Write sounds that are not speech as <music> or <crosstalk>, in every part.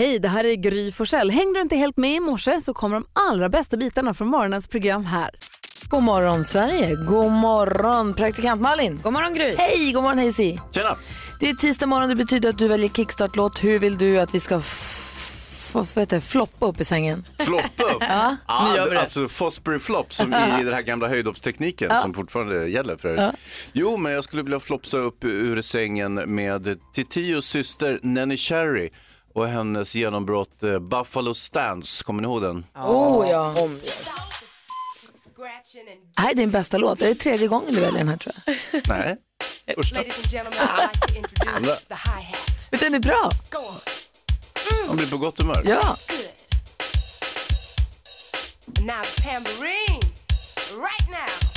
Hej, det här är Gry Forssell. Hängde du inte helt med i morse så kommer de allra bästa bitarna från morgonens program här. God morgon Sverige, god morgon praktikant Malin. God morgon Gry. Hej, god morgon Hazy. Tjena! Det är tisdag morgon, det betyder att du väljer kickstart-låt. Hur vill du att vi ska vad heter det, floppa upp i sängen? Floppa upp? <laughs> Ja, ja, nu gör vi det. Alltså Fosbury Flop som i den här gamla höjdhoppstekniken som fortfarande gäller för övrigt. Jo, men jag skulle vilja flopsa upp ur sängen med Titios syster Nenny Cherry och hennes genombrott eh, Buffalo Stance. Kommer ni ihåg den? Oh ja. Det här är din bästa låt. Det är tredje gången du väljer den här tror jag. Nej, första. Andra. Men den är bra. Man blir på gott humör. Ja. Now the tambourine, right now.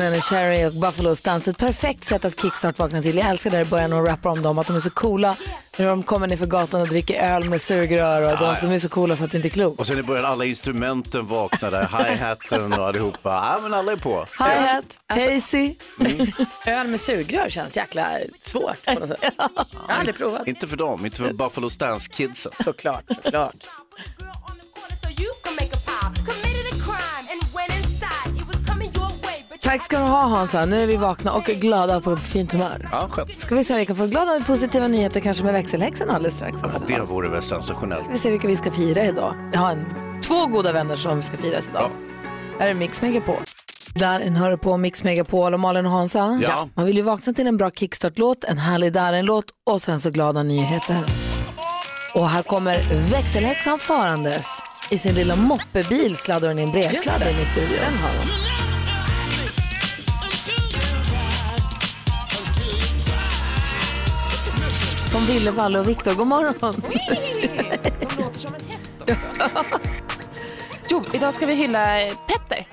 Nanny Cherry och Buffalo Stance. Ett perfekt sätt att kickstart vakna till. Jag älskar där i början och rappar om dem, att de är så coola när de kommer ner för gatan och dricker öl med sugrör. Och de, de är så coola så att det inte är klokt. Och sen i början alla instrumenten vaknar där, hi-haten och allihopa. Ja, men alla är på. Hi-hat, Hazy. Öl med sugrör känns jäkla svårt på något sätt. Jag har aldrig provat. Inte för dem, inte för Buffalo Stance-kidsen. Såklart, såklart. Tack ska du ha Hansa. Nu är vi vakna och glada och på fint humör. Ja, skönt. Ska vi se om vi kan få glada och positiva nyheter kanske med växelhäxan alldeles strax. Det vore väl sensationellt. Ska vi se vilka vi ska fira idag. Vi har en, två goda vänner som ska firas idag. Här är Mix Megapol. Där en hör på Mix Megapol och Malin och Hansa. Ja. Man vill ju vakna till en bra kickstart-låt, en härlig Darin-låt och sen så glada nyheter. Och här kommer växelhäxan farandes. I sin lilla moppebil sladdar hon in bredsladd in i studion. Den har hon. Som Ville, Valle och Viktor. God morgon. De låter som en häst också. <laughs> jo, idag ska vi hylla eh, Petter.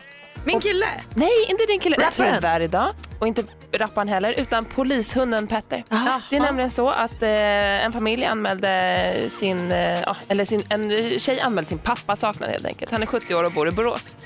Min kille. Nej, inte din kille. Rapparen. Tyvärr idag. Och inte rapparen heller, utan polishunden Petter. Aha. Det är nämligen så att eh, en familj anmälde sin, eh, ja, eller sin, en tjej anmälde sin pappa saknad helt enkelt. Han är 70 år och bor i Borås.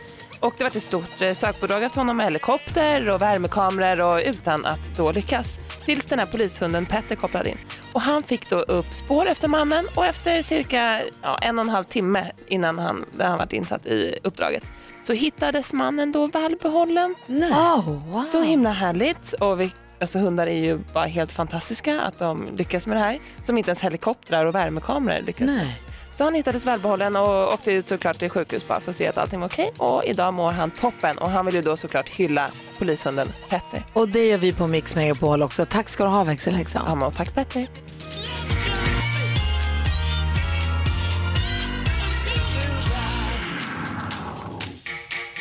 Och det var ett stort eh, sökbidrag efter honom med helikopter och värmekameror och utan att då lyckas. Tills den här polishunden Petter kopplade in. Och han fick då upp spår efter mannen och efter cirka ja, en och en halv timme innan han, där han varit insatt i uppdraget så hittades mannen då välbehållen. Oh, wow. Så himla härligt. Och vi, alltså hundar är ju bara helt fantastiska att de lyckas med det här. Som inte ens helikoptrar och värmekameror lyckas med. Så han hittades välbehållen och åkte ut såklart till sjukhus bara för att se att allting var okej. Och idag mår han toppen och han vill ju då såklart hylla polishunden Petter. Och det gör vi på Mix Megapol också. Tack ska du ha växelhäxan. Ja, men och tack Petter.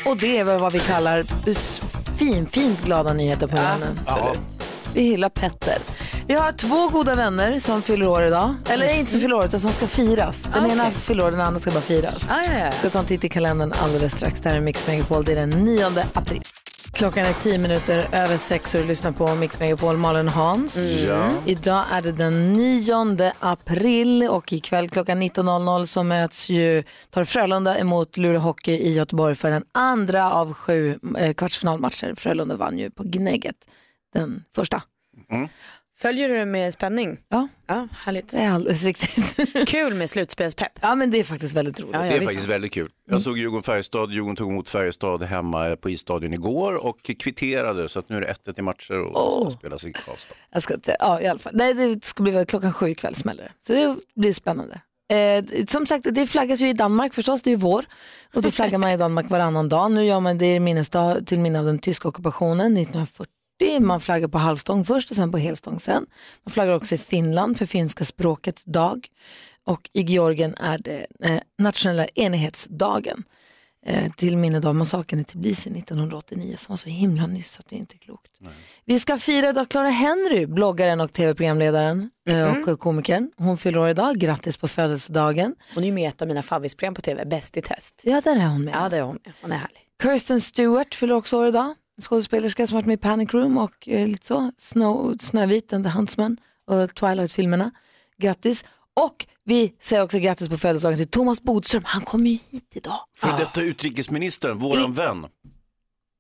Och det är väl vad vi kallar fin, fint glada nyheter på morgonen. Absolut. Vi hyllar Petter. Vi har två goda vänner som fyller år idag. Eller inte som fyller år, utan som ska firas. Den Okej. ena fyller år, den andra ska bara firas. Ah, ja, ja. Så jag tar en titt i kalendern alldeles strax. Det här är Mix Megapol. Det är den 9 april. Klockan är tio minuter över sex och du lyssnar på Mix Megapol, Malin och Hans. Ja. Idag är det den 9 april och ikväll klockan 19.00 så möts ju, tar Frölunda emot Luleå Hockey i Göteborg för den andra av sju eh, kvartsfinalmatcher. Frölunda vann ju på Gnägget den första. Mm. Följer du det med spänning? Ja, Ja, härligt. det är alldeles riktigt. <laughs> Kul med slutspelspepp. ja, men det är faktiskt väldigt roligt. Ja, Det är faktiskt väldigt kul. Jag såg Djurgården-Färjestad, Djurgården tog emot Färjestad hemma på isstadion igår och kvitterade så att nu är det 1-1 i matcher och ska spelas i Karlstad. Jag ska inte, ja i alla fall. Nej, det ska bli väl klockan sju ikväll smäller det. Så det blir spännande. Eh, som sagt, det flaggas ju i Danmark förstås, det är ju vår. Och då flaggar man i Danmark varannan dag. Nu gör man det i minnesdag till minne av den tyska ockupationen 1940. Man flaggar på halvstång först och sen på helstång sen. Man flaggar också i Finland för finska språkets dag. Och i Georgien är det eh, nationella enighetsdagen. Eh, till minne av massakern i Tbilisi 1989 som var så himla nyss att det inte är klokt. Vi ska fira idag Clara Henry, bloggaren och tv-programledaren eh, och komikern. Hon fyller år idag, grattis på födelsedagen. Hon är ju med i ett av mina favoritprogram på tv, Bäst i test. Ja, där är hon med. Ja, det är hon. Hon är härlig. Kirsten Stewart fyller också år idag. Skådespelerska som varit med i Panic Room och eh, lite så, Snow, Snövit and the Huntsman och Twilight-filmerna. Grattis. Och vi säger också grattis på födelsedagen till Thomas Bodström. Han kommer ju hit idag. För detta utrikesministern, våran vän.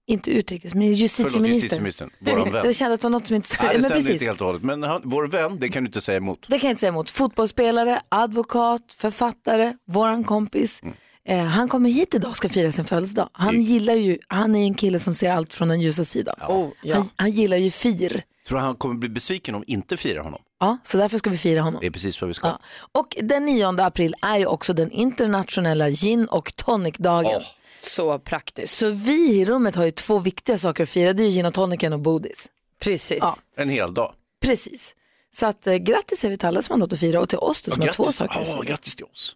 Inte utrikesminister, Förlåt, justitieminister. justitieministern, våran vän. Det kändes var något som inte Nej, det men stämde precis. inte helt och hållet. Men han, vår vän, det kan du inte säga emot. Det kan jag inte säga emot. Fotbollsspelare, advokat, författare, våran kompis. Mm. Eh, han kommer hit idag och ska fira sin födelsedag. Han gillar ju, han är ju en kille som ser allt från den ljusa sidan. Oh, ja. han, han gillar ju fir. Tror du han kommer bli besviken om inte firar honom? Ja, så därför ska vi fira honom. Det är precis vad vi ska. Ja. Och den 9 april är ju också den internationella gin och tonic-dagen. Så praktiskt. Så vi i rummet har ju två viktiga saker att fira. Det är ju gin och tonicen och bodis. Precis. Ja. En hel dag. Precis. Så att, eh, grattis säger vi till alla som har något att fira och till oss då, som har två saker ja, grattis till oss.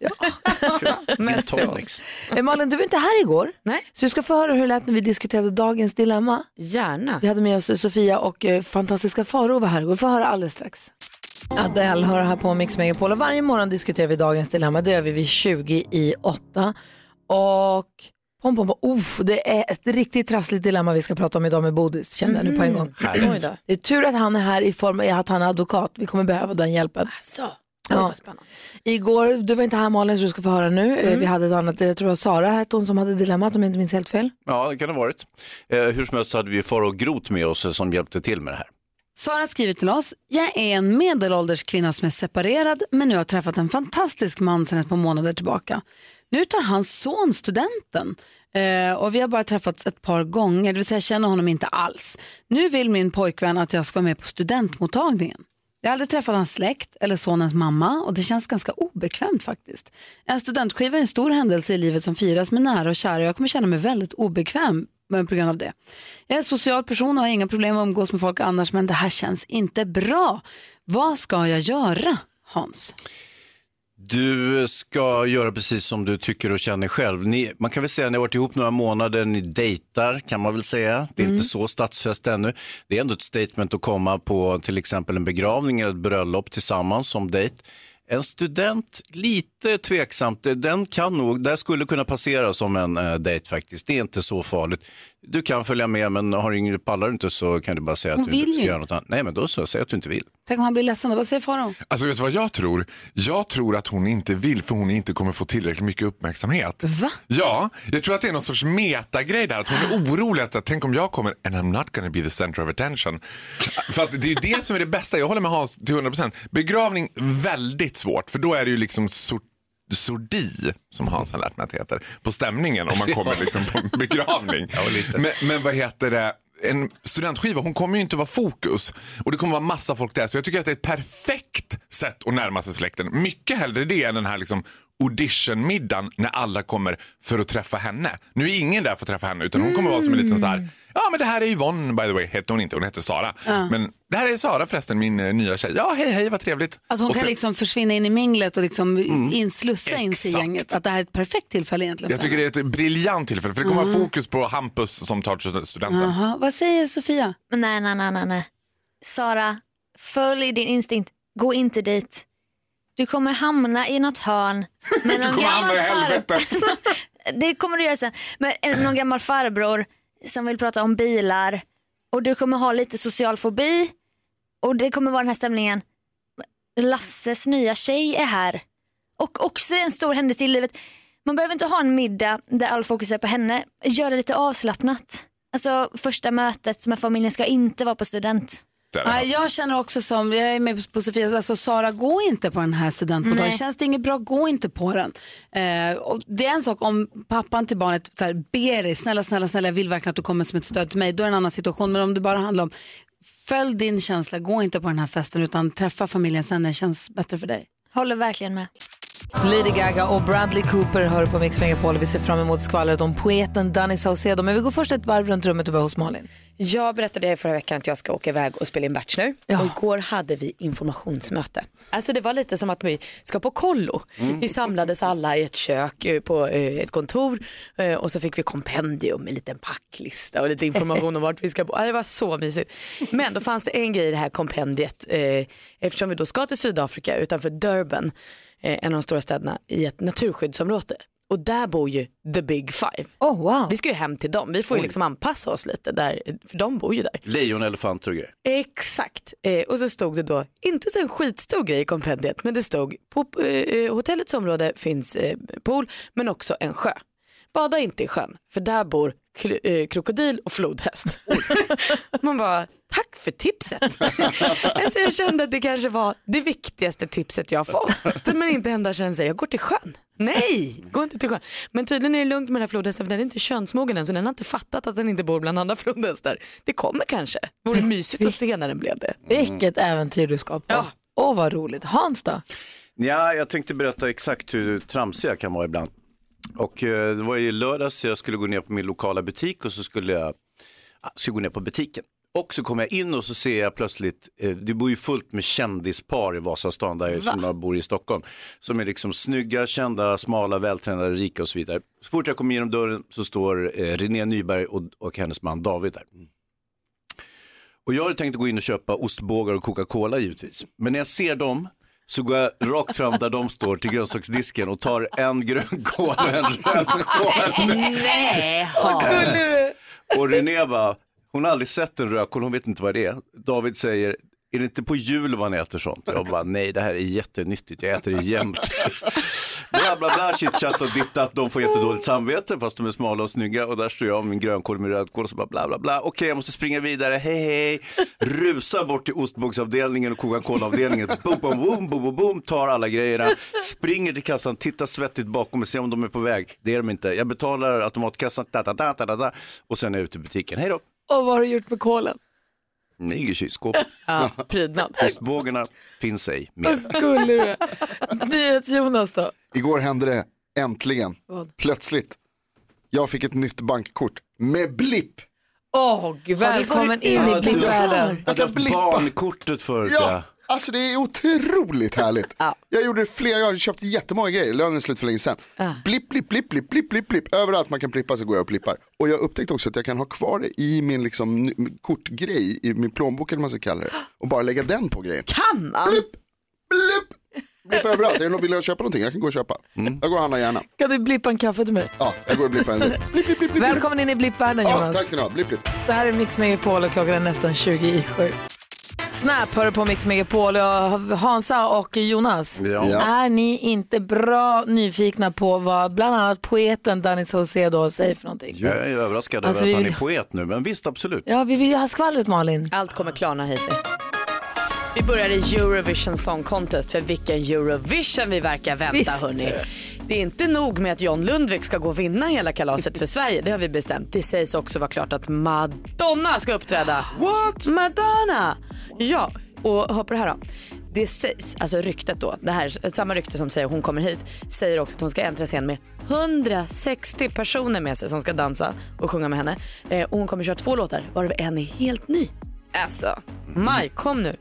<laughs> Mest till oss. Eh, Malin, du var inte här igår. Nej. Så du ska få höra hur det lät när vi diskuterade dagens dilemma. Gärna. Vi hade med oss Sofia och eh, fantastiska Faro var här igår. Vi får höra alldeles strax. Adele hör här på Mix Megapol och varje morgon diskuterar vi dagens dilemma. Det gör vi vid 20 i 8. Och pom, pom, pom. Uff, det är ett riktigt trassligt dilemma vi ska prata om idag med Bodis, kände jag nu på en gång. Oj då. Det är tur att han är här i form av att han är advokat. Vi kommer behöva den hjälpen. Så. Ja. Ja. Vad spännande. Igår, du var inte här Malin så du ska få höra nu. Eh, Vi hade ett annat, jag tror det var Sara hette hon som hade dilemmat om jag inte minns helt fel. Ja, det kan det ha varit. Eh, hur som helst så hade vi Farao Groth med oss eh, som hjälpte till med det här. Sara skriver till oss, jag är en medelålders kvinna som är separerad men nu har träffat en fantastisk man sedan ett par månader tillbaka. Nu tar hans son studenten eh, och vi har bara träffats ett par gånger, det vill säga jag känner honom inte alls. Nu vill min pojkvän att jag ska vara med på studentmottagningen. Jag har aldrig träffat hans släkt eller sonens mamma och det känns ganska obekvämt faktiskt. En studentskiva är en stor händelse i livet som firas med nära och kära och jag kommer känna mig väldigt obekväm på grund av det. Jag är en social person och har inga problem att umgås med folk annars men det här känns inte bra. Vad ska jag göra Hans? Du ska göra precis som du tycker och känner själv. Ni, man kan väl säga att ni har varit ihop några månader, ni dejtar kan man väl säga. Det är inte så statsfäst ännu. Det är ändå ett statement att komma på till exempel en begravning eller ett bröllop tillsammans som dejt. En student, lite tveksamt, den kan nog, där skulle kunna passera som en uh, dejt faktiskt. Det är inte så farligt. Du kan följa med men har du ingen, pallar du inte så kan du bara säga Hon att du inte vill ska göra något annat. Nej men då så, säg att du inte vill. Tänk om han blir ledsen, då. vad säger Farao? Alltså vet du vad jag tror? Jag tror att hon inte vill för hon inte kommer få tillräckligt mycket uppmärksamhet. Va? Ja, jag tror att det är någon sorts metagrej där. Att hon är orolig att tänk om jag kommer and I'm not gonna be the center of attention. För att det är ju det som är det bästa. Jag håller med Hans till 100%. Begravning, väldigt svårt. För då är det ju liksom sort sordi, som Hans har lärt mig att det heter, på stämningen om man kommer liksom på en <laughs> begravning. men, men vad heter det? En studentskiva, hon kommer ju inte vara fokus och det kommer vara massa folk där. Så jag tycker att det är ett perfekt sätt att närma sig släkten. Mycket hellre det än den här liksom auditionmiddagen när alla kommer för att träffa henne. Nu är ingen där för att träffa henne utan hon kommer vara som en liten så här, ja men det här är Yvonne by the way, hette hon inte, hon hette Sara. Men det här är Sara förresten, min eh, nya tjej. Ja hej hej vad trevligt. Alltså hon Och kan sen- liksom försvinna in i minglet och liksom inslussa in sig i Exakt. gänget. Att det här är ett perfekt tillfälle egentligen. Jag för tycker det är ett briljant tillfälle för det kommer vara fokus på Hampus som tar studenten. Jaha, vad säger Sofia? Nej, nej, nej, nej, nej. Sara, följ din instinkt. Gå inte dit. Du kommer hamna i något hörn med <laughs> någon gammal farbror. <laughs> Det kommer du göra sen. Med en- någon gammal farbror som vill prata om bilar och du kommer ha lite social fobi och det kommer vara den här stämningen. Lasses nya tjej är här. Och också en stor händelse i livet. Man behöver inte ha en middag där all fokus är på henne. Gör det lite avslappnat. Alltså första mötet med familjen ska inte vara på student. Fall. Nej, jag känner också som, jag är med på Sofias, alltså Sara gå inte på den här studentmottagningen. Nej. Känns det inget bra, gå inte på den. Eh, och det är en sak om pappan till barnet så här, ber dig, snälla, snälla, snälla, jag vill verkligen att du kommer som ett stöd till mig. Då är det en annan situation. Men om det bara handlar om, följ din känsla, gå inte på den här festen utan träffa familjen sen när det känns bättre för dig. Håller verkligen med. Lady Gaga och Bradley Cooper hör på Mix Megapol. Vi ser fram emot skvallret om poeten Danny Saucedo. Men vi går först ett varv runt rummet och börjar hos Malin. Jag berättade i förra veckan att jag ska åka iväg och spela in Bachelor. Ja. Och igår hade vi informationsmöte. Alltså det var lite som att vi ska på kollo. Vi samlades alla i ett kök eh, på eh, ett kontor eh, och så fick vi kompendium med en liten packlista och lite information om vart vi ska bo. Det var så mysigt. Men då fanns det en grej i det här kompendiet eftersom vi då ska till Sydafrika utanför Durban, eh, en av de stora städerna, i ett naturskyddsområde. Och där bor ju the big five. Oh, wow. Vi ska ju hem till dem, vi får ju liksom anpassa oss lite där, för de bor ju där. Lejon, elefanter och grejer. Exakt, eh, och så stod det då, inte så en skitstor grej i kompendiet, men det stod på eh, hotellets område finns eh, pool men också en sjö. Bada inte i sjön, för där bor eh, krokodil och flodhäst. <laughs> Man bara, tack för tipset. <laughs> alltså jag kände att det kanske var det viktigaste tipset jag har fått. Så man inte ändå känner sig, jag går till sjön. Nej, gå inte till sjön. Men tydligen är det lugnt med den här flodhästen för den är inte könsmogen än så den har inte fattat att den inte bor bland andra flodhästar. Det kommer kanske. Vore mysigt att se när den blev det. Vilket äventyr du ska på. Ja. Åh, vad roligt. Hans då? Ja, jag tänkte berätta exakt hur tramsig jag kan vara ibland. Och eh, det var i lördags jag skulle gå ner på min lokala butik och så skulle jag ah, skulle gå ner på butiken. Och så kommer jag in och så ser jag plötsligt, eh, det bor ju fullt med kändispar i Vasastan där jag, som jag bor i Stockholm. Som är liksom snygga, kända, smala, vältränade, rika och så vidare. Så fort jag kommer genom dörren så står eh, René Nyberg och, och hennes man David där. Och jag hade tänkt att gå in och köpa ostbågar och Coca-Cola givetvis. Men när jag ser dem så går jag rakt fram där de står till grönsaksdisken och tar en grönkål och en rödkål. Nej, Och René bara, hon har aldrig sett en rödkål, hon vet inte vad det är. David säger, är det inte på jul man äter sånt? Jag bara, nej det här är jättenyttigt, jag äter det jämt bla bla bla, chitchat och dittat, de får jättedåligt samvete fast de är smala och snygga och där står jag med min grönkål med rödkål och så bara bla bla bla. Okej, jag måste springa vidare, hej hej. Rusa bort till ostbågsavdelningen och Coca-Cola-avdelningen. Boom, boom, boom, boom, boom, boom, tar alla grejerna, springer till kassan, tittar svettigt bakom och ser om de är på väg. Det är de inte. Jag betalar automatkassan, da, da, da, da, da, och sen är jag ute i butiken. Hej då. Och vad har du gjort med kolen? Den ligger i kylskåpet. <laughs> Ja, prydnad. Ostbågarna finns ej mer. <laughs> Gullig du är. NyhetsJonas då? Igår hände det äntligen. Vad? Plötsligt. Jag fick ett nytt bankkort med blipp. Åh, gud, välkommen in i blippvärlden. Jag kan blippa. Barnkortet förut Ja, ja. Alltså det är otroligt härligt. Jag gjorde det flera gånger, köpt jättemånga grejer, lönen är slut för länge sedan. Blipp, blipp, blipp, blipp, blipp, blipp, blipp. Överallt man kan blippa så går jag och blippar. Och jag upptäckte också att jag kan ha kvar det i min liksom, kortgrej, i min plånbok eller vad man ska kalla det. Och bara lägga den på grejen. Kan man? Blipp, blipp. Blipp överallt. Är det någon vill jag köpa någonting? Jag kan gå och köpa. Jag går och handlar gärna. Kan du blippa en kaffe till mig? Ja, jag går och blippar en. <laughs> Blipp, blipp, blipp, blipp. Välkommen in i blippvärlden Ja, Jonas. tack ska ni ha. Blipp, blipp. Det här är Mix Megapol och klockan är nästan 20 i sju. Snap hör på Mix Megapol Hansa och Jonas. Ja. Är ni inte bra nyfikna på vad bland annat poeten Danny Saucedo säger för någonting? Jag är överraskad Alltså, över att vi han är poet nu, men visst absolut. Ja, vi vill ju ha skvallret Malin. Allt kommer klarna Hayes. Vi börjar i Eurovision Song Contest för vilken Eurovision vi verkar vänta Visst. hörni. Det är inte nog med att John Lundvik ska gå och vinna hela kalaset för Sverige, det har vi bestämt. Det sägs också vara klart att Madonna ska uppträda. What? Madonna! Ja, och hör på det här då. Det sägs, alltså ryktet då, det här, samma rykte som säger hon kommer hit, säger också att hon ska äntra scen med 160 personer med sig som ska dansa och sjunga med henne. Eh, och hon kommer köra två låtar, varav en är helt ny. Alltså, Maj, kom nu.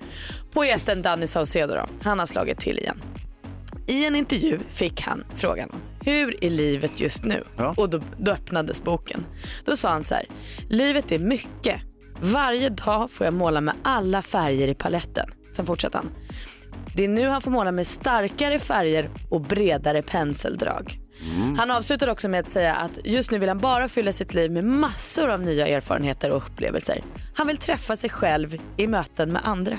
Poeten Danny Saucedo då, han har slagit till igen. I en intervju fick han frågan om hur är livet just nu? Ja. Och då, då öppnades boken. Då sa han så här, livet är mycket. Varje dag får jag måla med alla färger i paletten. Sen fortsätter han. Det är nu han får måla med starkare färger och bredare penseldrag. Han avslutar också med att säga att just nu vill han bara fylla sitt liv med massor av nya erfarenheter och upplevelser. Han vill träffa sig själv i möten med andra.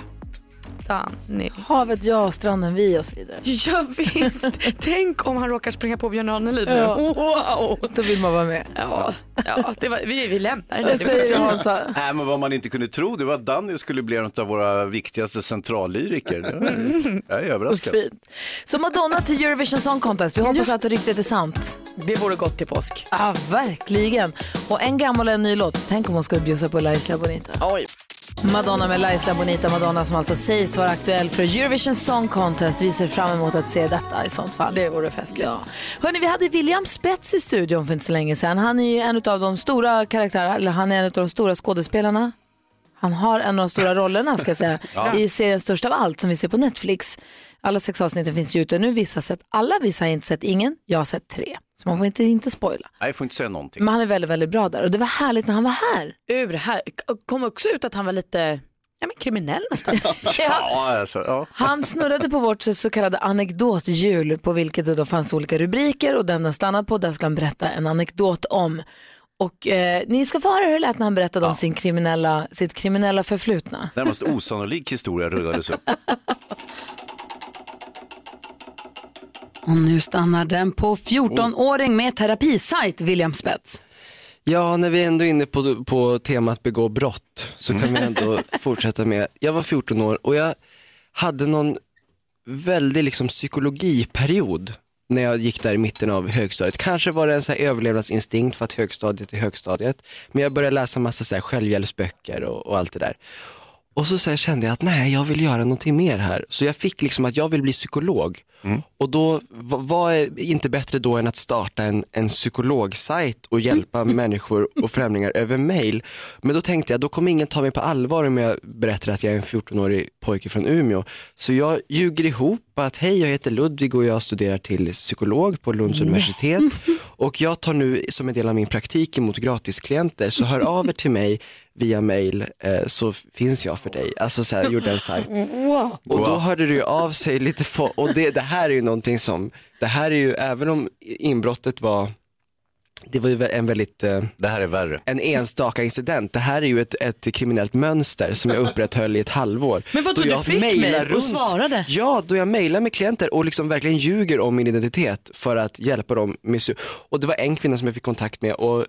Danny. Havet ja, stranden vi och så vidare. <laughs> Ja, visst. Tänk om han råkar springa på Björn Ranelid nu. Ja. Wow. Då vill man vara med. Ja, ja det var, vi, vi lämnar det. Vad det. var. Hansa? Nej, men vad man inte kunde tro det var att Danny skulle bli en av våra viktigaste centrallyriker. Det- Jag är överraskad. Fint. Så Madonna till Eurovision Song Contest. Vi hoppas att det riktigt är sant. Det vore gott till påsk. Ja, verkligen. Och en gammal och en ny låt. Tänk om hon skulle bjussa på La Isla Bonita. Oj. Madonna med La Isla Bonita. Madonna som alltså sägs vara aktuell för Eurovision Song Contest. Vi ser fram emot att se detta i sånt fall. Det vore festligt. Ja. Hörrni, vi hade William Spets i studion för inte så länge sedan. Han är ju en av de stora karaktärerna, eller han är en av de stora skådespelarna. Han har en av de stora rollerna ska jag säga, <laughs> i serien Störst av allt som vi ser på Netflix. Alla sex avsnitten finns ju ute nu. Vissa har sett alla, vissa har inte sett ingen. Jag har sett tre. Så man får inte, inte spoila. Nej, jag får inte säga någonting. Men han är väldigt, väldigt bra där. Och det var härligt när han var här. Ur här. kom också ut att han var lite ja, men kriminell nästan. <laughs> Ja, alltså, ja. Han snurrade på vårt så kallade anekdothjul på vilket det då fanns olika rubriker och den den stannade på där ska han berätta en anekdot om. Och eh, ni ska få höra hur det lät när han berättade om sin kriminella, sitt kriminella förflutna. Närmast osannolik historia rullades upp. <laughs> Och nu stannar den på 14-åring med terapisajt, William Spets. Ja, när vi ändå är inne på, på temat begå brott så kan vi ändå <laughs> fortsätta med, jag var 14 år och jag hade någon väldig liksom psykologiperiod när jag gick där i mitten av högstadiet. Kanske var det en så här överlevnadsinstinkt för att högstadiet är högstadiet. Men jag började läsa massa så här självhjälpsböcker och, och allt det där. Och så, så här kände jag att nej, jag vill göra någonting mer här. Så jag fick liksom att jag vill bli psykolog. Och då, vad är inte bättre då än att starta en, en psykologsajt och hjälpa människor och främlingar över mail. Men då tänkte jag, då kommer ingen ta mig på allvar om jag berättar att jag är en 14-årig pojke från Umeå. Så jag ljuger ihop att hej, jag heter Ludvig och jag studerar till psykolog på Lunds universitet. Och jag tar nu som en del av min praktik emot gratisklienter, så hör av er till mig via mail eh, så finns jag för dig. Alltså så här, gjorde en sajt. Och då hörde ju av sig lite få, och det, det här är ju någonting som, det här är ju, även om inbrottet var, det var ju en väldigt, eh, Det här är värre. en enstaka incident. Det här är ju ett, ett kriminellt mönster som jag upprätthöll i ett halvår. Men vadå, Då du jag fick mejl och svarade? Ja, då jag mejlar med klienter och liksom verkligen ljuger om min identitet för att hjälpa dem med Och det var en kvinna som jag fick kontakt med och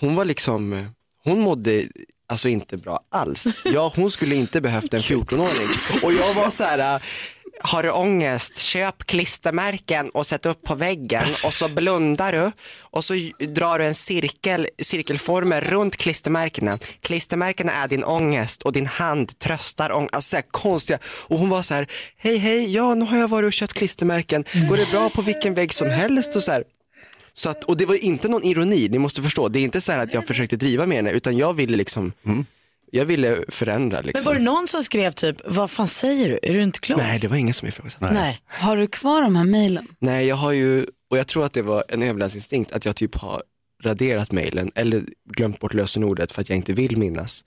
hon var liksom, hon mådde alltså inte bra alls. Ja, hon skulle inte behövt en <laughs> 14-åring. Och jag var så här, har du ångest, köp klistermärken och sätt upp på väggen och så blundar du och så drar du en cirkel, cirkelformer runt klistermärkena. Klistermärkena är din ångest och din hand tröstar ångest. Alltså så här konstiga. Och hon var så här, hej hej, ja nu har jag varit och köpt klistermärken. Går det bra på vilken vägg som helst och så här. Så att, och det var inte någon ironi, ni måste förstå. Det är inte så här att jag försökte driva med henne utan jag ville liksom, mm jag ville förändra Men liksom. var det någon som skrev typ, vad fan säger du? Är du inte klok? Nej, det var ingen som ifrågasatte. Nej. Har du kvar de här mejlen? Nej, jag har ju, och jag tror att det var en överlevnadsinstinkt att jag typ har raderat mejlen eller glömt bort lösenordet för att jag inte vill minnas.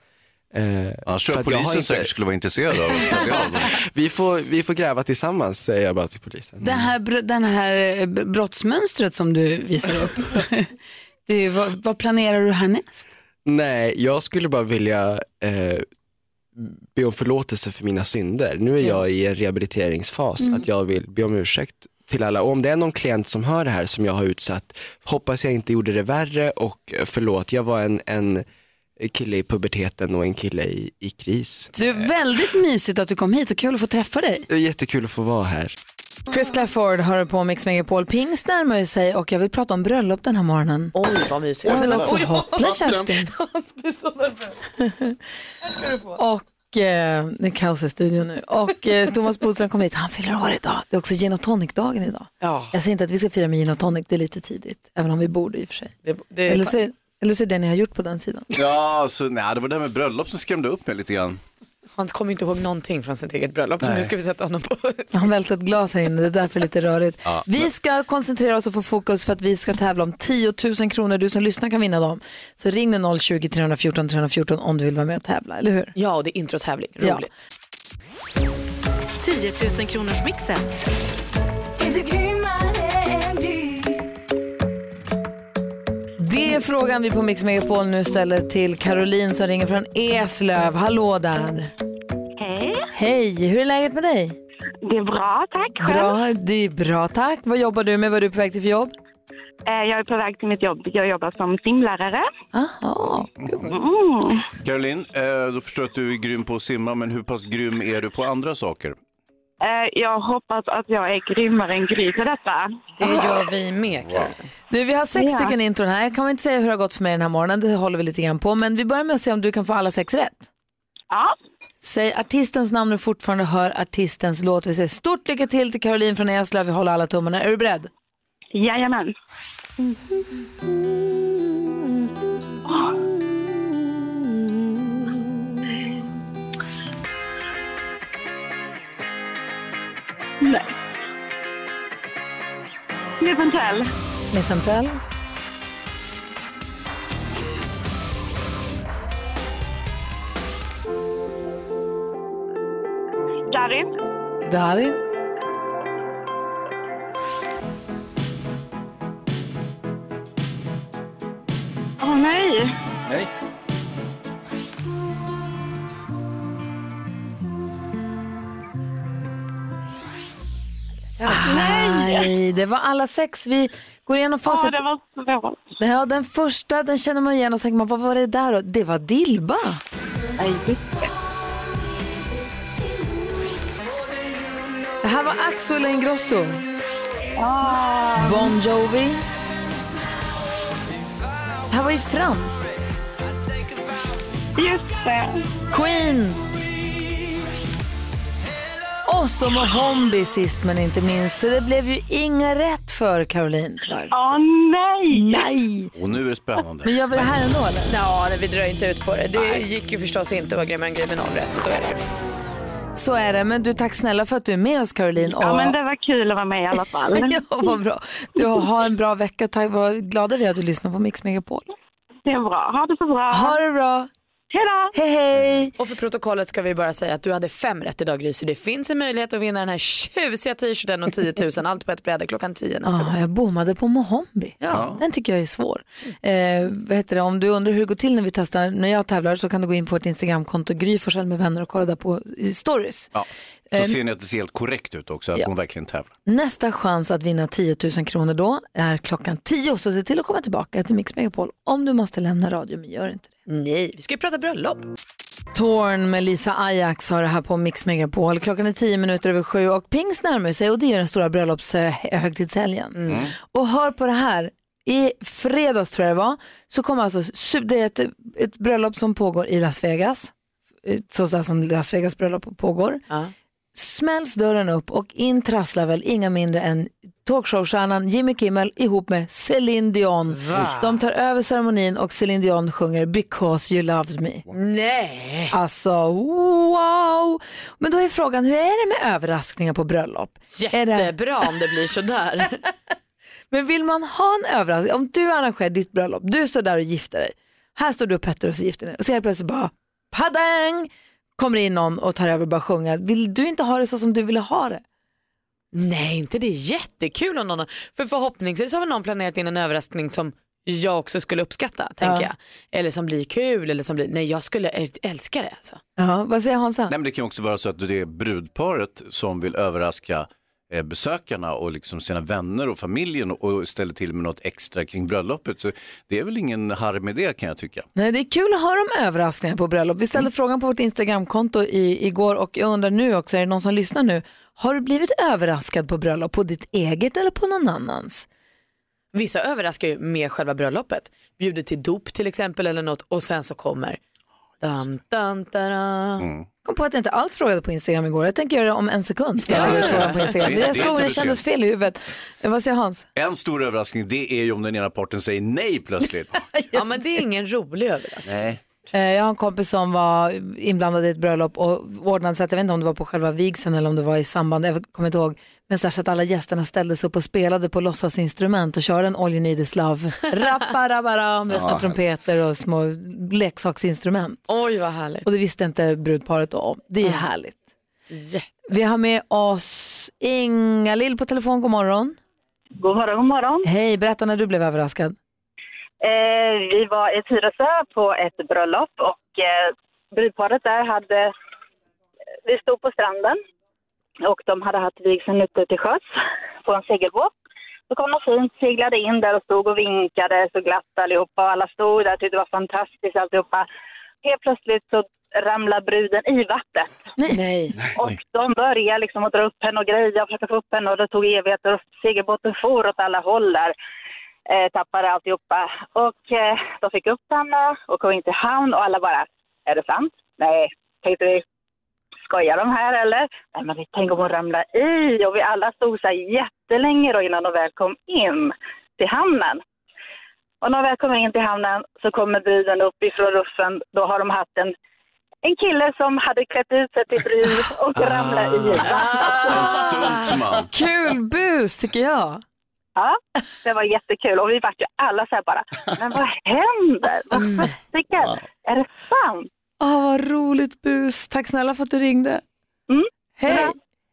Eh, Annars tror jag polisen inte- säkert skulle vara intresserad av att <laughs> vi, får, vi får gräva tillsammans säger jag bara till polisen. Det här, br- den här eh, brottsmönstret som du visar upp, <laughs> det är, vad, vad planerar du härnäst? Nej, jag skulle bara vilja eh, be om förlåtelse för mina synder. Nu är jag i en rehabiliteringsfas, att jag vill be om ursäkt till alla. Och om det är någon klient som hör det här som jag har utsatt, hoppas jag inte gjorde det värre och eh, förlåt, jag var en, en kille i puberteten och en kille i, i kris. Det är väldigt mysigt att du kom hit och kul att få träffa dig. Det är jättekul att få vara här. Chris Clafford hör på Mix Megapol. Pingst närmar sig och jag vill prata om bröllop den här morgonen. Oj vad mysigt. <laughs> Jag vill också Oj, hoppla Kerstin. och eh, det är kaos i studion nu. Och eh, Thomas Bodström kommer hit, han fyller år idag. Det är också gin och tonic-dagen idag. Ja, Jag säger inte att vi ska fira med gin och tonic, det är lite tidigt. Även om vi borde i och för sig. det, det, Eller så, eller så är det det ni har gjort på den sidan. Ja, så, nej, det var det här med bröllop som skrämde upp mig lite grann. Hans kommer inte ihåg någonting från sitt eget bröllop så nu ska vi sätta honom på. <laughs> Han välte ett glas här inne, det är därför lite rörigt. vi ska koncentrera oss och få fokus för att vi ska tävla om 10 000 kronor. Du som lyssnar kan vinna dem. Så ring nu 020-314 314 om du vill vara med och tävla, eller hur? Ja, och det är introtävling. Ja. Roligt. 10 000 kronors mixen. Det är frågan vi på Mix Megapol nu ställer till Caroline som ringer från Eslöv. Hallå där. Hej. Hej, hur är läget med dig? Det är bra, tack. Själv? Bra, det är bra tack. Vad jobbar du med? Vad är du på väg till för jobb? Eh, Jag är på väg till mitt jobb. Jag jobbar som simlärare. Aha. Mm. Caroline, eh, då förstår jag att du är grym på att simma, men hur pass grym är du på andra saker? Eh, Jag hoppas att jag är grymmare än Gry på detta. Det gör vi med Caroline. Du, vi har sex Ja. stycken intron här. Jag kan inte säga hur det har gått för mig den här morgonen, det håller vi lite grann på. Men vi börjar med att se om du kan få alla sex rätt. Ja. Säg artistens namn och fortfarande hör artistens låt. Vi säger stort lycka till till Caroline från Eslöv. Vi håller alla tummarna. Är du beredd? Jajamän. Nej. Smith Tell. Smith Tell. Darin. Darin. Åh nej. Nej. Nej, det var alla sex. Vi går igenom Ja, facit. det var svårt. Ja, den första den känner man igen och tänker man, vad var det där då? Det var Dilba. Nej, just det. Det här var Axel Ingrosso. Ah. Bon Jovi. Det här var ju Frans. Just det. Queen. Och så Mohombi sist men inte minst. Så det blev ju inga rätt för Caroline tyvärr. Åh nej. Nej. Och nu är det spännande. Men gör vi det här ändå eller? Ja, nej, vi drar inte ut på det. Det gick ju förstås inte att vara grymmare än Gry med noll rätt. Så är det. Så är det. Men du, tack snälla för att du är med oss Caroline. Och... Ja, men det var kul att vara med i alla fall. <laughs> ja, vad bra. Du har en bra vecka. Tack, vad glada vi är att du lyssnar på Mix Megapol. Det är bra. Ha det så bra. Ha det bra. Hej då. Hej hej. Och för protokollet ska vi bara säga att du hade fem rätt idag Gry, så det finns en möjlighet att vinna den här tjusiga t-shirten och 10 000 allt på ett bräde klockan 10 nästa gång. Ah, jag bommade på Mohombi. Ja. Den tycker jag är svår. Eh, vad heter det? Om du undrar hur det går till när vi testar, när jag tävlar så kan du gå in på ett Instagramkonto, Gry Forssell med vänner och kolla där på eh, stories. Ja. Så Eh, ser ni att det ser helt korrekt ut också, att Ja. hon verkligen tävlar. Nästa chans att vinna 10 000 kronor då är klockan 10 så se till att komma tillbaka till Mix Megapol om du måste lämna radio men gör inte det. Nej, vi ska ju prata bröllop. Torn med Lisa Ajax har det här på Mix Megapol. Klockan är 10 minuter över sju och pingst närmar sig och det är den stora bröllopshögtidshelgen. Och hör på det här, i fredags tror jag det var, så kom alltså, det är ett, ett bröllop som pågår i Las Vegas, eh, så där som Las Vegas bröllop pågår. Smälls dörren upp och in trasslar väl inga mindre än talkshowstjärnan Jimmy Kimmel ihop med Celine Dion. Va? De tar över ceremonin och Celine Dion sjunger Because you loved me. Nej. Alltså wow! Men då är frågan, hur är det med överraskningar på bröllop? Är det... Jättebra om det blir sådär. <laughs> Men vill man ha en överraskning, om du arrangerar ditt bröllop, du står där och gifter dig. Här står du och Petter och så gifter ni och så helt plötsligt bara padang! Kommer in någon och tar över och bara sjunga. Vill du inte ha det så som du ville ha det? Nej, inte det är jättekul om någon för förhoppningsvis har väl någon planerat in en överraskning som jag också skulle uppskatta, tänker Ja. jag. Eller som blir kul eller som blir, nej jag skulle älska det alltså. Ja, vad säger Hansa? Nej, men det kan också vara så att det är brudparet som vill överraska besökarna och liksom sina vänner och familjen och, ställer till med något extra kring bröllopet. Så det är väl ingen harm med det kan jag tycka. Nej, det är kul att höra om överraskningar på bröllop. Vi ställde frågan på vårt Instagramkonto i, igår och jag undrar nu också, är det någon som lyssnar nu? Har du blivit överraskad på bröllop på ditt eget eller på någon annans? Vissa överraskar ju med själva bröllopet. Bjuder till dop till exempel eller något och sen så kommer dun, dun, dun, kom på att jag inte alls frågade på Instagram igår. Jag tänker göra det om en sekund. Ska jag frågan på Instagram. Det- det slog, det kändes fel i huvudet. Eh, Vad säger Hans? En stor överraskning det är ju om den ena parten säger nej plötsligt. <laughs> Ja men det är ingen rolig överraskning. nej. Eh, Jag har en kompis som var inblandad i ett bröllop och ordnade så att jag vet inte om det var på själva vigseln eller om det var i samband, jag kommer inte ihåg, men så att alla gästerna ställde sig upp och spelade på låtsasinstrument och körde en All You Need Is Love, <laughs> rapparabara med små trumpeter och små leksaksinstrument. Oj vad härligt. Och det visste inte brudparet om. Det är härligt. Vi har med oss Inga-Lill på telefon, god morgon. God morgon, god morgon. Hej, berätta när du blev överraskad. Eh, vi var i Tyresö på ett bröllop och eh, brudparet där hade vi stod på stranden och de hade haft vigseln ute till sjöss på en segelbåt. Så kom de fint, seglade in där och stod och vinkade så glatt allihopa och alla stod där och tyckte det var fantastiskt alltihopa. Helt plötsligt så ramlar bruden i vattnet. Nej. Och de började liksom att dra upp henne och greja och försöka få upp henne och det tog evigheter och segelbåten for åt alla håll där. Eh, tappade alltihopa. Och eh, de fick upp henne och kom in till hamn och alla bara, är det sant? Nej, tänkte vi. Skojar de här eller? Nej men tänk om hon ramlar i och vi alla stod så här jättelänge då innan de väl kom in till hamnen. Och när de väl kommer in till hamnen så kommer bruden upp ifrån ruffen. Då har de haft en, en kille som hade klätt ut sig till brud och <laughs> ramlat i vattnet. En stuntman. Kul bus tycker jag. Ja, det var jättekul och vi vart ju alla så här bara, men vad händer? Vad fasiken? Är det sant? Åh, vad roligt bus. Tack snälla för att du ringde. Hej.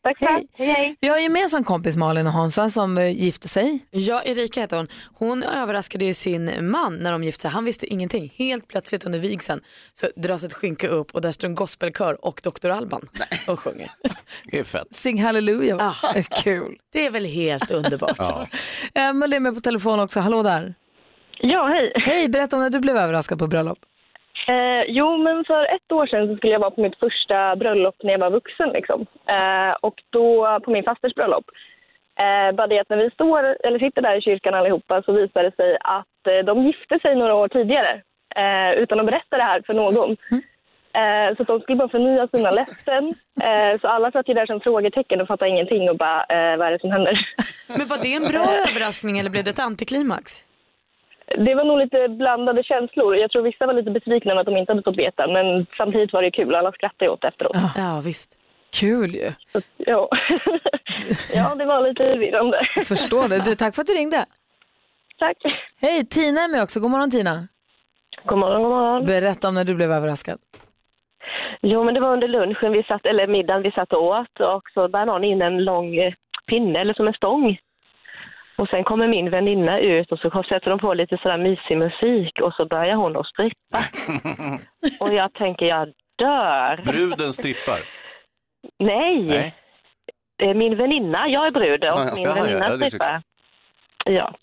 Tack. Hej. Hej, hej. Vi har en gemensam kompis Malin och Hansa som eh, gifte sig. Ja, Erika heter hon. Hon överraskade ju sin man när de gifte sig. Han visste ingenting. Helt plötsligt under vigseln så dras ett skynke upp och där står en gospelkör och Dr. Alban och sjunger. <laughs> Det är fett. Sing halleluja. Eh, <laughs> Kul. Det är väl helt underbart. <laughs> Ja. Emelie är med på telefon också. Hallå där. Ja, hej. Hej, berätta om när du blev överraskad på bröllop. Eh, jo, men för ett år sedan så skulle jag vara på mitt första bröllop när jag var vuxen. Liksom. Eh, och då, på min fasters bröllop. Eh, bara det att när vi står, eller sitter där i kyrkan allihopa så visar det sig att eh, de gifte sig några år tidigare. Eh, utan att berätta det här för någon. Eh, så de skulle bara förnya sina löften. Eh, så alla satt ju där som frågetecken och fattade ingenting och bara, eh, vad är det som händer? <laughs> Men var det en bra överraskning eller blev det ett antiklimax? Det var nog lite blandade känslor. Jag tror vissa var lite besvikna med att de inte hade fått veta, men samtidigt var det kul. Alla skrattade åt det efteråt. Ja, visst. Kul ju. Ja. <laughs> ja, det var lite förvirrande. Förstår det. Du, tack för att du ringde. Tack. Hej, Tina är med också. God morgon Tina. God morgon, god morgon. Berätta om när du blev överraskad. Jo, men det var under lunchen, vi satt, eller middagen vi satt och åt och så bär någon in en lång pinne, eller som en stång. Och sen kommer min väninna ut och så sätter de på lite sådär mysig musik och så börjar hon att strippa. <laughs> och jag tänker, jag dör. Bruden strippar. Nej, Nej. det är min väninna, jag är brud och Ja, min ja, väninna ja, strippar. Ja,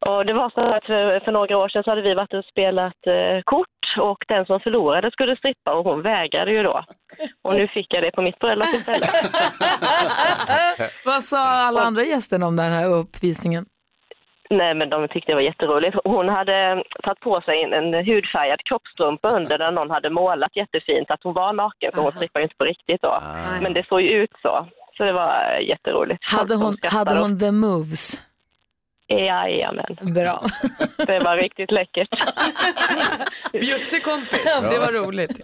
och det var så att för, för några år sedan så hade vi varit och spelat eh, kort och den som förlorade skulle strippa och hon vägrade ju då. Och nu fick jag det på mitt bröllop istället. <laughs> Vad sa alla andra gästerna om den här uppvisningen? Nej men de tyckte det var jätteroligt. Hon hade tagit på sig en, en hudfärgad kroppstrumpa under där någon hade målat jättefint att hon var naken för hon strippar ju inte på riktigt då. Men det såg ju ut så. Så det var jätteroligt. Hade hon, hade hon the moves? Jajamän. Bra. Det var riktigt läckert. <laughs> Bjussig kompis. Ja. Det var roligt.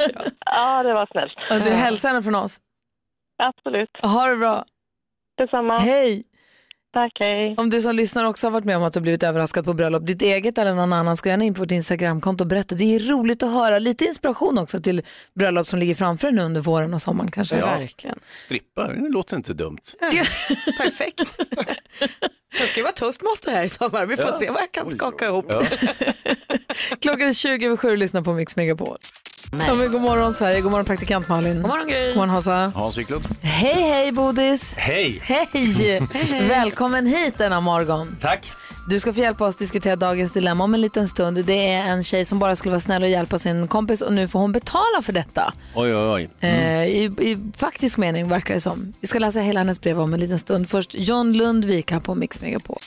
Ja, det var snällt. Och Du hälsar henne från oss. Absolut. Ha det bra. Detsamma. Hej. Tack, hej. Om du som lyssnar också har varit med om att du blivit överraskad på bröllop, ditt eget eller någon annan, ska gärna in på ditt Instagramkonto och berätta. Det är roligt att höra. Lite inspiration också till bröllop som ligger framför nu under våren och sommaren kanske. Verkligen. Strippa, det låter inte dumt. <laughs> Perfekt. <laughs> Jag ska ju vara toastmaster här i sommar. Vi får Ja. se vad jag kan skaka ihop. Ja. <laughs> Klockan är 20 över sju och lyssnar på Mix Megapol. Ja, men god morgon Sverige, god morgon praktikant Malin. God morgon Gry. God morgon Hansa. Hans Wiklund. Hej hej Bodis. <laughs> Hej! Hej! Välkommen hit denna morgon. Tack. Du ska få hjälpa oss diskutera dagens dilemma om en liten stund. Det är en tjej som bara skulle vara snäll och hjälpa sin kompis och nu får hon betala för detta. Oj, oj, oj. Eh, i, I faktisk mening verkar det som. Vi ska läsa hela hennes brev om en liten stund. Först John Lundvik här på Mix Megapol.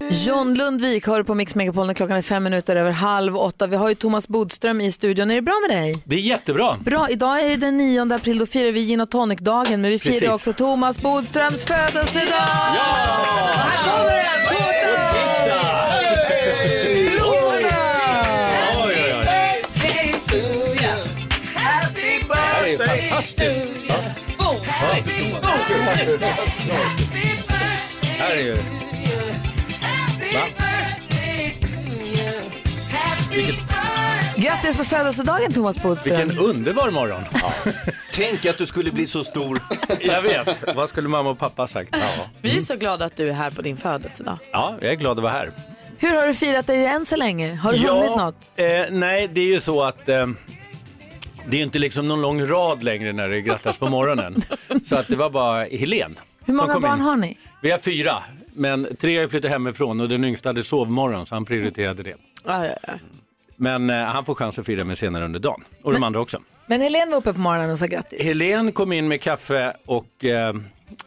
John Lundvik hör på Mix Megapol när klockan är fem minuter över halv åtta. Vi har ju Thomas Bodström i studion. Är det bra med dig? Det är jättebra. Bra, idag är det den 9 april, då firar vi gin och tonic-dagen, men vi firar Precis. också Thomas Bodströms födelsedag! Ja! Och här kommer den, tårta! Oj, oj, oj. Det är fantastiskt. Ja. Här är ju... Vilket, Grattis på födelsedagen Thomas Bodström! vilken underbar morgon. Tänk att du skulle bli så stor. Jag vet. Vad skulle mamma och pappa ha sagt? Ja. Vi är så glada att du är här på din födelsedag. ja, jag är glad att vara här. Hur har du firat dig än så länge? Har du hunnit något? Eh, nej, det är ju så att eh, Det är inte liksom någon lång rad längre när det grattas på morgonen. <laughs> Så att det var bara Helen Hur som många kom barn in. har ni? Vi har fyra, men tre har flyttat hemifrån och den yngsta hade sovmorgon så han prioriterade det. Ja, ja, ja. Men eh, han får chans att fira med senare under dagen. Och de andra också. Men Helene var uppe på morgonen och sa grattis. Helen kom in med kaffe och eh,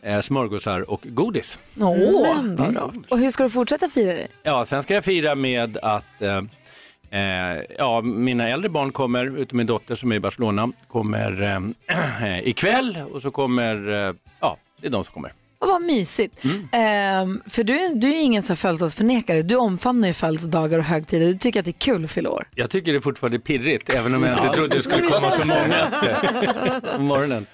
eh, smörgåsar och godis. Åh, Men vad bra. och hur ska du fortsätta fira det? Ja, sen ska jag fira med att eh, eh, ja, mina äldre barn kommer, utom min dotter som är i Barcelona, kommer eh, <clears throat> ikväll och så kommer, eh, ja, det är de som kommer. Och vad mysigt. Mm. Ehm, för du, du är ingen så födelsedagsförnekare. Du omfamnar ju födelsedagar och högtider. Du tycker att det är kul att fylla år. Jag tycker det är fortfarande pirrigt, även om jag inte trodde det skulle komma så många <laughs> på morgonen.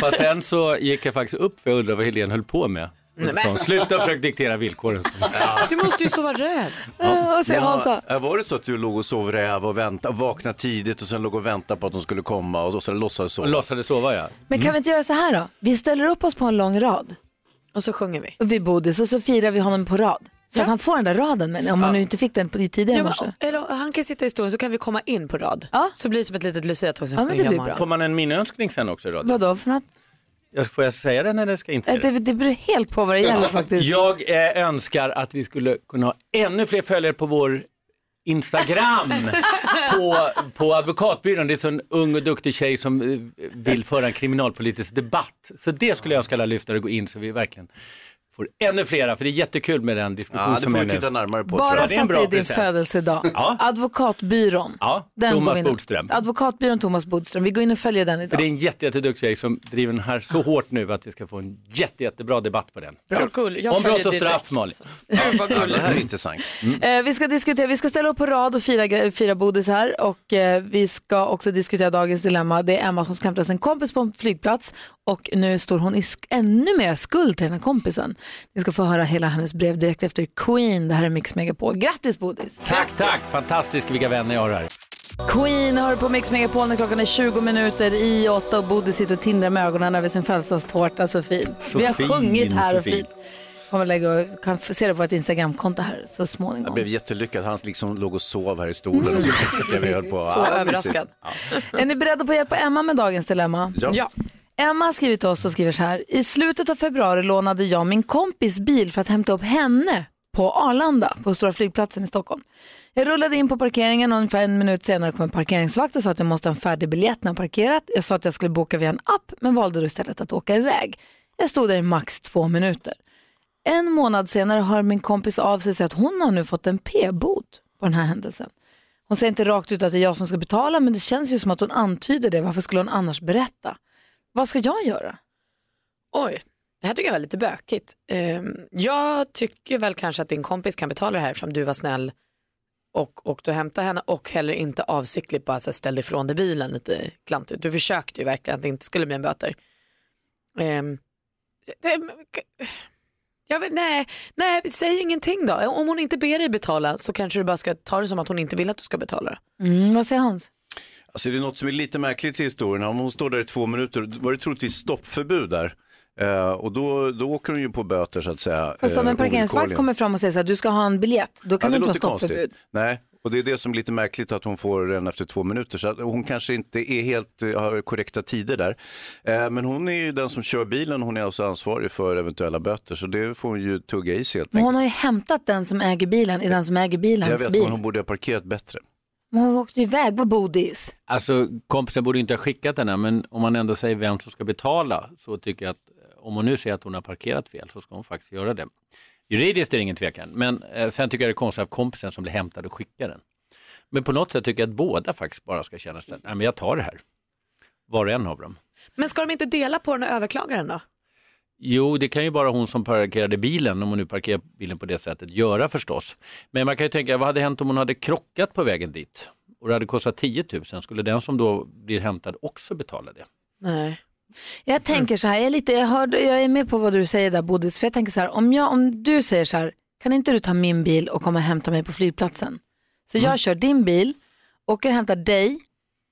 Fast sen så gick jag faktiskt upp för jag undrade vad Helene höll på med. Och sa, Sluta försöka diktera villkoren. <laughs> Du måste ju så vara rädd. Vad säger Hansa? Ja, var det så att du låg och sov räv och väntade, och vaknade tidigt och sen låg och väntade på att de skulle komma och så låtsades sova? Och låtsades sova ja. Men kan vi inte göra så här då? Vi ställer upp oss på en lång rad Och så sjunger vi. och vid Bodis och så firar vi honom på rad. Så Ja. att han får den där raden, men om han nu inte fick den på tidigare Ja, morse. men, eller, han kan sitta i stolen så kan vi komma in på rad. Ja. Så blir det som ett litet luciatåg som Ja, det sjunger bra. Får man en minönskning sen också i radion? Vadå för något? Jag- Får jag säga den eller ska jag inte säga Det, den? det beror helt på vad det gäller faktiskt. Jag eh, önskar att vi skulle kunna ha ännu fler följare på vår Instagram <laughs> på, på advokatbyrån. Det är så en ung och duktig tjej som eh, vill föra en kriminalpolitisk debatt. Så det skulle jag önska alla lyssnare gå in så vi verkligen får ännu flera. För det är jättekul med den diskussion Ja, det som får vi titta närmare på. Bara jag. det är för en att bra det är din present. födelsedag. Ja. Advokatbyrån. Ja, Den Thomas Bodström. Advokatbyrån Thomas Bodström. Vi går in och följer den För idag. det är en jätte, jätteduktig tjej som driver den här så hårt nu att vi ska få en jätte, jättebra debatt på den. Bra, cool. Jag Om brott och straff Malin. <laughs> Vad Ja, gulligt. det här är intressant. Eh, vi ska diskutera, vi ska ställa upp på rad och fira, fira Bodis här och eh, vi ska också diskutera dagens dilemma. Det är Emma som ska hämta sin kompis på en flygplats och nu står hon i ännu mer skuld till den här kompisen. Ni ska få höra hela hennes brev direkt efter Queen. Det här är Mix Megapol. Grattis Bodis! Tack, tack! Fantastiskt vilka vänner jag har här. Queen hör på Mix Megapol när klockan är 20 minuter i åtta och Bodis sitter och tindrar med ögonen över sin födelsedagstårta. Så fint. Så vi har fin, sjungit här så och fin. fint. Kommer lägga och kan se det på vårt Instagramkonto här så småningom. Jag blev jättelyckad. Han liksom låg och sov här i stolen och så viskade vi höll på. Så Ah, överraskad. Är ni beredda på att hjälpa Emma med dagens dilemma? Ja. Ja. Emma har skrivit till oss och skriver så här. I slutet av februari lånade jag min kompis bil för att hämta upp henne på Arlanda, på stora flygplatsen i Stockholm. Jag rullade in på parkeringen och ungefär en minut senare kom en parkeringsvakt och sa att jag måste ha en färdig biljett när jag parkerat. Jag sa att jag skulle boka via en app men valde då istället att åka iväg. Jag stod där i max två minuter. En månad senare hör min kompis av sig sagt att hon har nu fått en p-bot på den här händelsen. Hon säger inte rakt ut att det är jag som ska betala men det känns ju som att hon antyder det. Varför skulle hon annars berätta? Vad ska jag göra? Oj, det här tycker jag var lite bökigt. Ehm, jag tycker väl kanske att din kompis kan betala det här eftersom du var snäll och åkte och hämtade henne och heller inte avsiktligt bara så ställde ifrån dig bilen lite klantigt. Du försökte ju verkligen att det inte skulle bli en böter. Ehm, vet, nej, nej, säg ingenting då. Om hon inte ber dig betala så kanske du bara ska ta det som att hon inte vill att du ska betala. Mm, vad säger Hans? Alltså det är något som är lite märkligt i historien. Om hon står där i två minuter, var det troligtvis stoppförbud där. Eh, och då, då åker hon ju på böter så att säga. Fast om eh, en parkeringsvakt ovillkorligen. kommer fram och säger så här, du ska ha en biljett, då kan Ja, det inte vara stoppförbud. Nej, och det är det som är lite märkligt att hon får den efter två minuter. Så att hon kanske inte är helt eh, har korrekta tider där. Eh, men hon är ju den som kör bilen, hon är alltså ansvarig för eventuella böter. Så det får hon ju tugga i sig helt Men enkelt. hon har ju hämtat den som äger bilen i den som äger Jag bilens vet, bil. men hon borde ha parkerat bättre. Men hon åkte iväg på bodis. Alltså kompisen borde inte ha skickat den här, men om man ändå säger vem som ska betala så tycker jag att om hon nu säger att hon har parkerat fel så ska hon faktiskt göra det. Juridiskt är det ingen tvekan, men eh, sen tycker jag det är konstigt av kompisen som blir hämtad och skickar den. Men på något sätt tycker jag att båda faktiskt bara ska känna sig, nej men jag tar det här. Var och en av dem. Men ska de inte dela på den och överklaga den då? Jo, det kan ju bara hon som parkerade bilen, om hon nu parkerar bilen på det sättet, göra förstås. Men man kan ju tänka, vad hade hänt om hon hade krockat på vägen dit? Och det hade kostat 10 000, skulle den som då blir hämtad också betala det? Nej. Jag tänker så här, jag är, lite, jag, hörde, jag är med på vad du säger där Bodis, för jag tänker så här, om, jag, om du säger så här, kan inte du ta min bil och komma och hämta mig på flygplatsen? Så jag kör din bil, åker och hämtar dig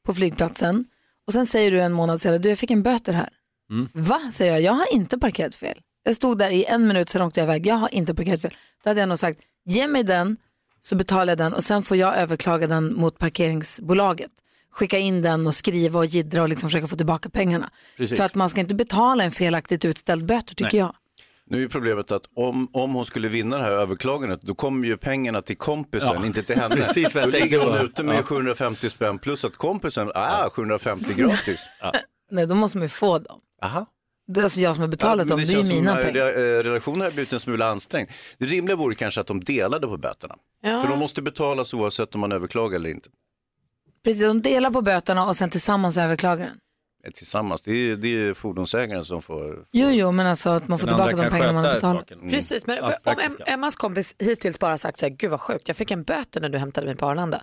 på flygplatsen och sen säger du en månad senare, du jag fick en böter här. Mm. Va? säger jag, jag har inte parkerat fel. Jag stod där i en minut, sen åkte jag iväg, jag har inte parkerat fel. Då hade jag nog sagt, ge mig den så betalar jag den och sen får jag överklaga den mot parkeringsbolaget. skicka in den och skriva och jiddra och liksom försöka få tillbaka pengarna. Precis. För att man ska inte betala en felaktigt utställd böter tycker Nej. jag. Nu är problemet att om, om hon skulle vinna det här överklagandet då kommer ju pengarna till kompisen, Ja. inte till henne. Precis vad jag då ligger hon ute med Ja. 750 spänn plus att kompisen, ah 750 gratis. <laughs> Nej, då måste man ju få dem. Aha. Det är alltså jag som har betalat dem, det, är ju mina som, pengar. eh, re- Relationen har blivit en smula ansträngd. Det rimliga vore kanske att de delade på böterna. Ja. För de måste betalas oavsett om man överklagar eller inte. Precis, de delar på böterna och sen tillsammans överklagar den. Eh, Tillsammans, det är, det är fordonsägaren som får... Jo, jo, men alltså att man får Den tillbaka de pengar man har betalat. saken. Precis, men Ja, för, om Emmas kompis hittills bara sagt så här, gud vad sjukt, jag fick en böter när du hämtade mig på Arlanda.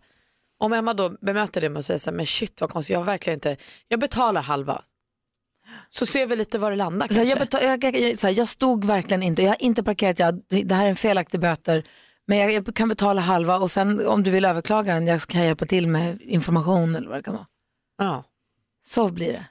Om Emma då bemöter det med att säga så här, men shit vad konstigt, jag har verkligen inte, jag betalar halva. Så ser vi lite var det landar Så här, kanske. jag, betal, jag, jag, så här, jag stod verkligen inte, jag har inte parkerat, jag, det här är en felaktig böter, men jag, jag kan betala halva och sen om du vill överklaga den, jag kan hjälpa till med information eller vad det kan vara. Ja. Så blir det.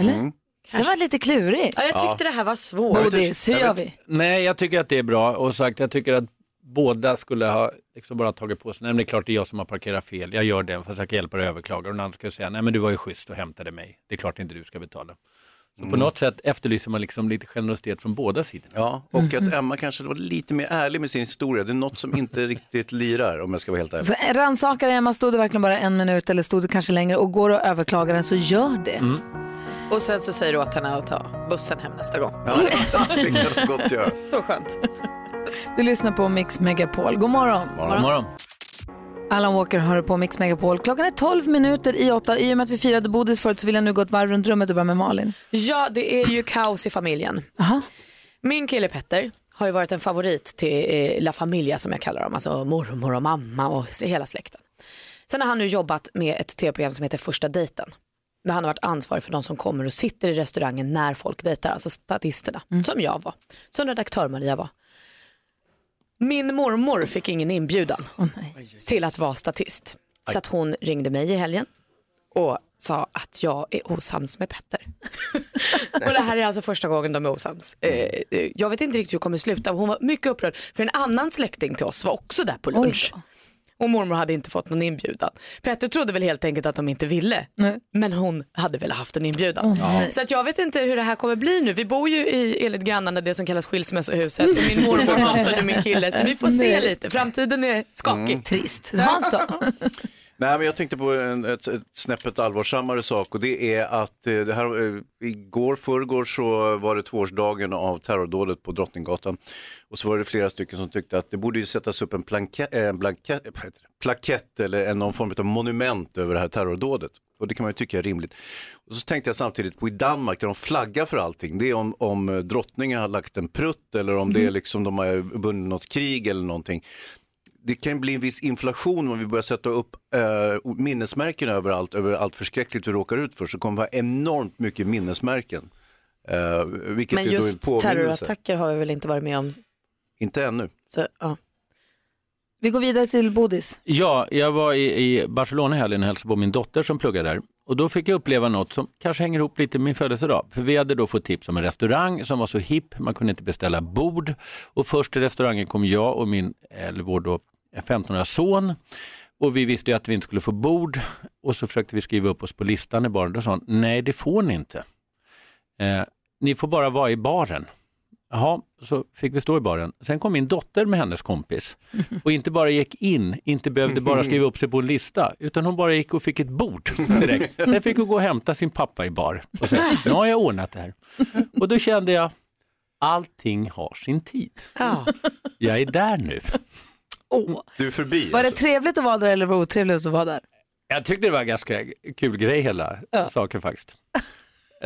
Eller? Mm. Det var lite klurigt. Ja, jag tyckte det här var svårt. Bodis, hur gör vi? Nej, jag tycker att det är bra och sagt, jag tycker att båda skulle ha liksom bara tagit på sig, nej men det är klart det är jag som har parkerat fel, jag gör det fast jag kan hjälpa dig att överklaga och den andra ska säga, nej men du var ju schysst och hämtade mig, det är klart inte du ska betala. Så på något sätt efterlyser man liksom lite generositet från båda sidor. Ja, och att Emma kanske var lite mer ärlig med sin historia. Det är något som inte riktigt lirar om jag ska vara helt ärlig. Så rannsakar Emma, stod det verkligen bara en minut eller stod det kanske längre och går och överklagar den så gör det. Mm. Och sen så säger du åt henne att ta bussen hem nästa gång. Ja, det kan du gott göra. <laughs> Så skönt. Du lyssnar på Mix Megapol. God morgon. God morgon. Alan Walker hör på Mix Megapol. Klockan är 12 minuter i åtta. I och med att vi firade Bodis förut så vill jag nu gå ett varv runt rummet och börja med Malin. Ja, det är ju kaos i familjen. Min kille Petter har ju varit en favorit till eh, La Familia som jag kallar dem, alltså mormor och mamma och hela släkten. Sen har han nu jobbat med ett tv-program som heter Första dejten. Där han har varit ansvarig för de som kommer och sitter i restaurangen när folk dejtar, alltså statisterna, som jag var, som redaktör Maria var. Min mormor fick ingen inbjudan till att vara statist. Så att hon ringde mig i helgen och sa att jag är osams med Petter. <laughs> och det här är alltså första gången de är osams. Eh, eh, jag vet inte riktigt hur det kommer sluta. Hon var mycket upprörd för en annan släkting till oss var också där på lunch. Och mormor hade inte fått någon inbjudan. Petter trodde väl helt enkelt att de inte ville. Men hon hade väl haft en inbjudan. Nej. Så att jag vet inte hur det här kommer bli nu. Vi bor ju i enligt grannarna det som kallas skilsmässohuset. Och min mormor <laughs> hatar ju min kille. Så vi får se Nej. lite. Framtiden är skakig. Mm. Trist. <laughs> Hans då? Nej, men jag tänkte på en, ett, ett snäppet allvarsammare sak och det är att eh, det här, eh, igår, förrgår så var det tvåårsdagen av terrordådet på Drottninggatan. Och så var det flera stycken som tyckte att det borde ju sättas upp en plankett, eh, blankett, plakett eller en, någon form av monument över det här terrordådet. Och det kan man ju tycka är rimligt. Och så tänkte jag samtidigt på i Danmark där de flaggar för allting. Det är om, om eh, drottningen har lagt en prutt eller om det är liksom de har vunnit något krig eller någonting det kan bli en viss inflation om vi börjar sätta upp eh, minnesmärken överallt, över allt förskräckligt vi råkar ut för, så kommer vi ha enormt mycket minnesmärken. Eh, vilket Men är då en just påminnelse. terrorattacker har vi väl inte varit med om. Inte ännu. Så, ja. Vi går vidare till Bodis. Ja, jag var i, i Barcelona i helgen och hälsade på min dotter som pluggar där. Och då fick jag uppleva något som kanske hänger ihop lite med min födelsedag. För vi hade då fått tips om en restaurang som var så hipp, man kunde inte beställa bord. Och först till restaurangen kom jag och min, eller vår då 15-åriga son. Och vi visste ju att vi inte skulle få bord. Och så försökte vi skriva upp oss på listan i baren. Då sa han, nej det får ni inte. Eh, ni får bara vara i baren. Jaha, så fick vi stå i baren. Sen kom min dotter med hennes kompis <laughs> och inte bara gick in, inte behövde bara skriva upp sig på en lista, utan hon bara gick och fick ett bord direkt. Sen fick hon gå och hämta sin pappa i bar och säga, nu har jag ordnat det här. Och då kände jag, allting har sin tid. Ja. Jag är där nu. Du är förbi. Var det trevligt att vara där eller var det otrevligt att vara där? Jag tyckte det var en ganska kul grej hela Ja. saken faktiskt.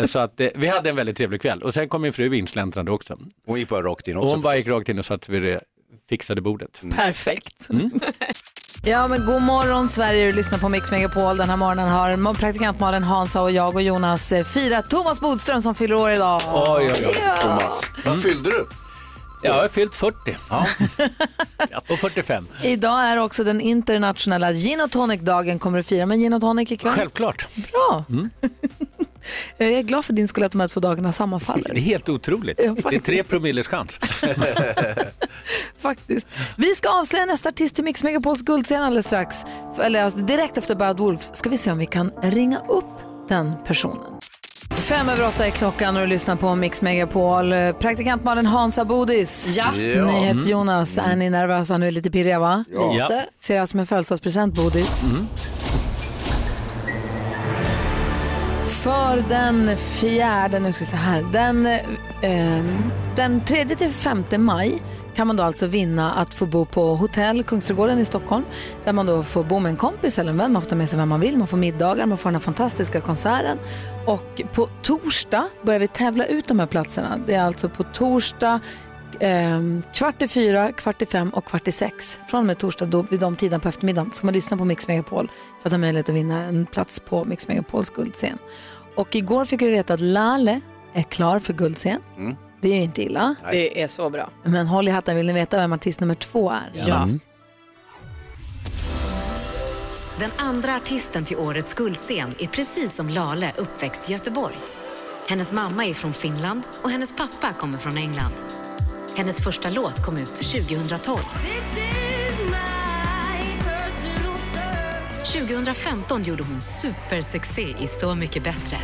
Så att eh, vi hade en väldigt trevlig kväll och sen kom min fru insläntrande också. Hon gick bara rakt in Och också. hon bara gick rakt in och satt vid det fixade bordet. Perfekt. <laughs> Ja, men god morgon Sverige, du lyssnar på Mix Megapol. Den här morgonen har praktikant Malin Hansa och jag och Jonas eh, firat Thomas Bodström som fyller år idag. Oj, oj, oj. Ja. Thomas. Vad fyllde du? Ja, jag har fyllt 40. Ja. <laughs> och 45. Idag är också den internationella gin och tonic-dagen. Kommer du fira med gin och tonic ikväll? Självklart. Bra. <laughs> Jag är glad för din skull att de här två dagarna sammanfaller. Det är helt otroligt. Ja, det är tre promilles chans. <laughs> Faktiskt. Vi ska avslöja nästa artist i Mix Megapols guldscen alldeles strax. Eller alltså, direkt efter Bad Wolves ska vi se om vi kan ringa upp den personen. Fem över åtta är klockan och du lyssnar på Mix Megapol. Eh, Praktikant Malin Hansa Bodis. Ja. Ja. NyhetsJonas, är ni nervösa nu? Lite pirriga va? Ja. Lite. Ser jag som en födelsedagspresent Bodis. För den fjärde, nu ska vi se här, den, eh, den 3 till 5 maj kan man då alltså vinna att få bo på hotell Kungsträdgården i Stockholm där man då får bo med en kompis eller en vän, man får ta med sig vem man vill, man får middagar, man får den här fantastiska konserten och på torsdag börjar vi tävla ut de här platserna. Det är alltså på torsdag eh, kvart i fyra, kvart i fem och kvart i sex. Från och med torsdag då, vid de tiderna på eftermiddagen ska man lyssna på Mix Megapol för att ha möjlighet att vinna en plats på Mix Megapols guldscen. Och igår fick vi veta att Lale är klar för guldscen. Mm. Det är ju inte illa. Det är så bra. Men håll i hatten, vill ni veta vem artist nummer två är? Ja. Den andra artisten till årets guldscen är precis som Lale uppväxt i Göteborg. Hennes mamma är från Finland och hennes pappa kommer från England. Hennes första låt kom ut 2012. 2015 gjorde hon supersuccé i Så mycket bättre.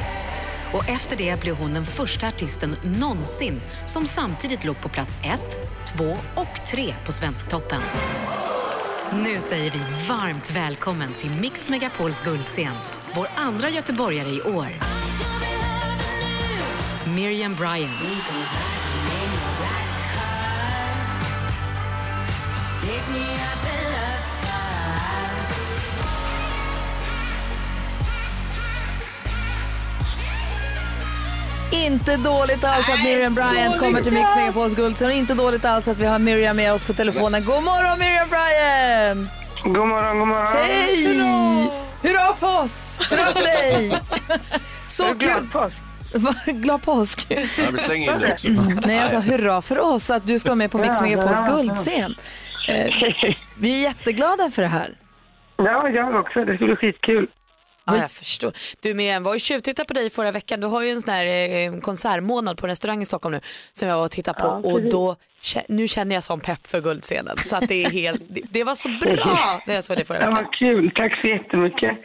Och efter det blev hon den första artisten någonsin som samtidigt låg på plats ett, två och tre på Svensktoppen. Nu säger vi varmt välkommen till Mix Megapols guldscen. Vår andra göteborgare i år. Miriam Bryant. Inte dåligt alls att Miriam Bryant kommer till Mix Megapols guldscen inte dåligt alls att vi har Miriam med oss på telefonen. God morgon Miriam Bryant! God morgon, god morgon. Hej! Hurra för oss! Hurra för dig! <laughs> Så Glad kul! påsk. Va, Glad påsk! Ja, vi slänger in det också. <laughs> Nej, jag sa hurra för oss att du ska vara med på Mix Megapols hurra. guldscen. Eh, <laughs> vi är jätteglada för det här. Ja, jag också. Det ska bli skitkul. Ja, jag förstår. Du Miriam, var ju tjuvtittade på dig förra veckan. Du har ju en sån här eh, konsertmånad på en restaurang i Stockholm nu som jag var och tittade på Ja, och då, nu känner jag som pepp för guldscenen. Så att det är helt, det, det var så bra när jag såg det förra Ja, veckan. vad kul. Tack så jättemycket.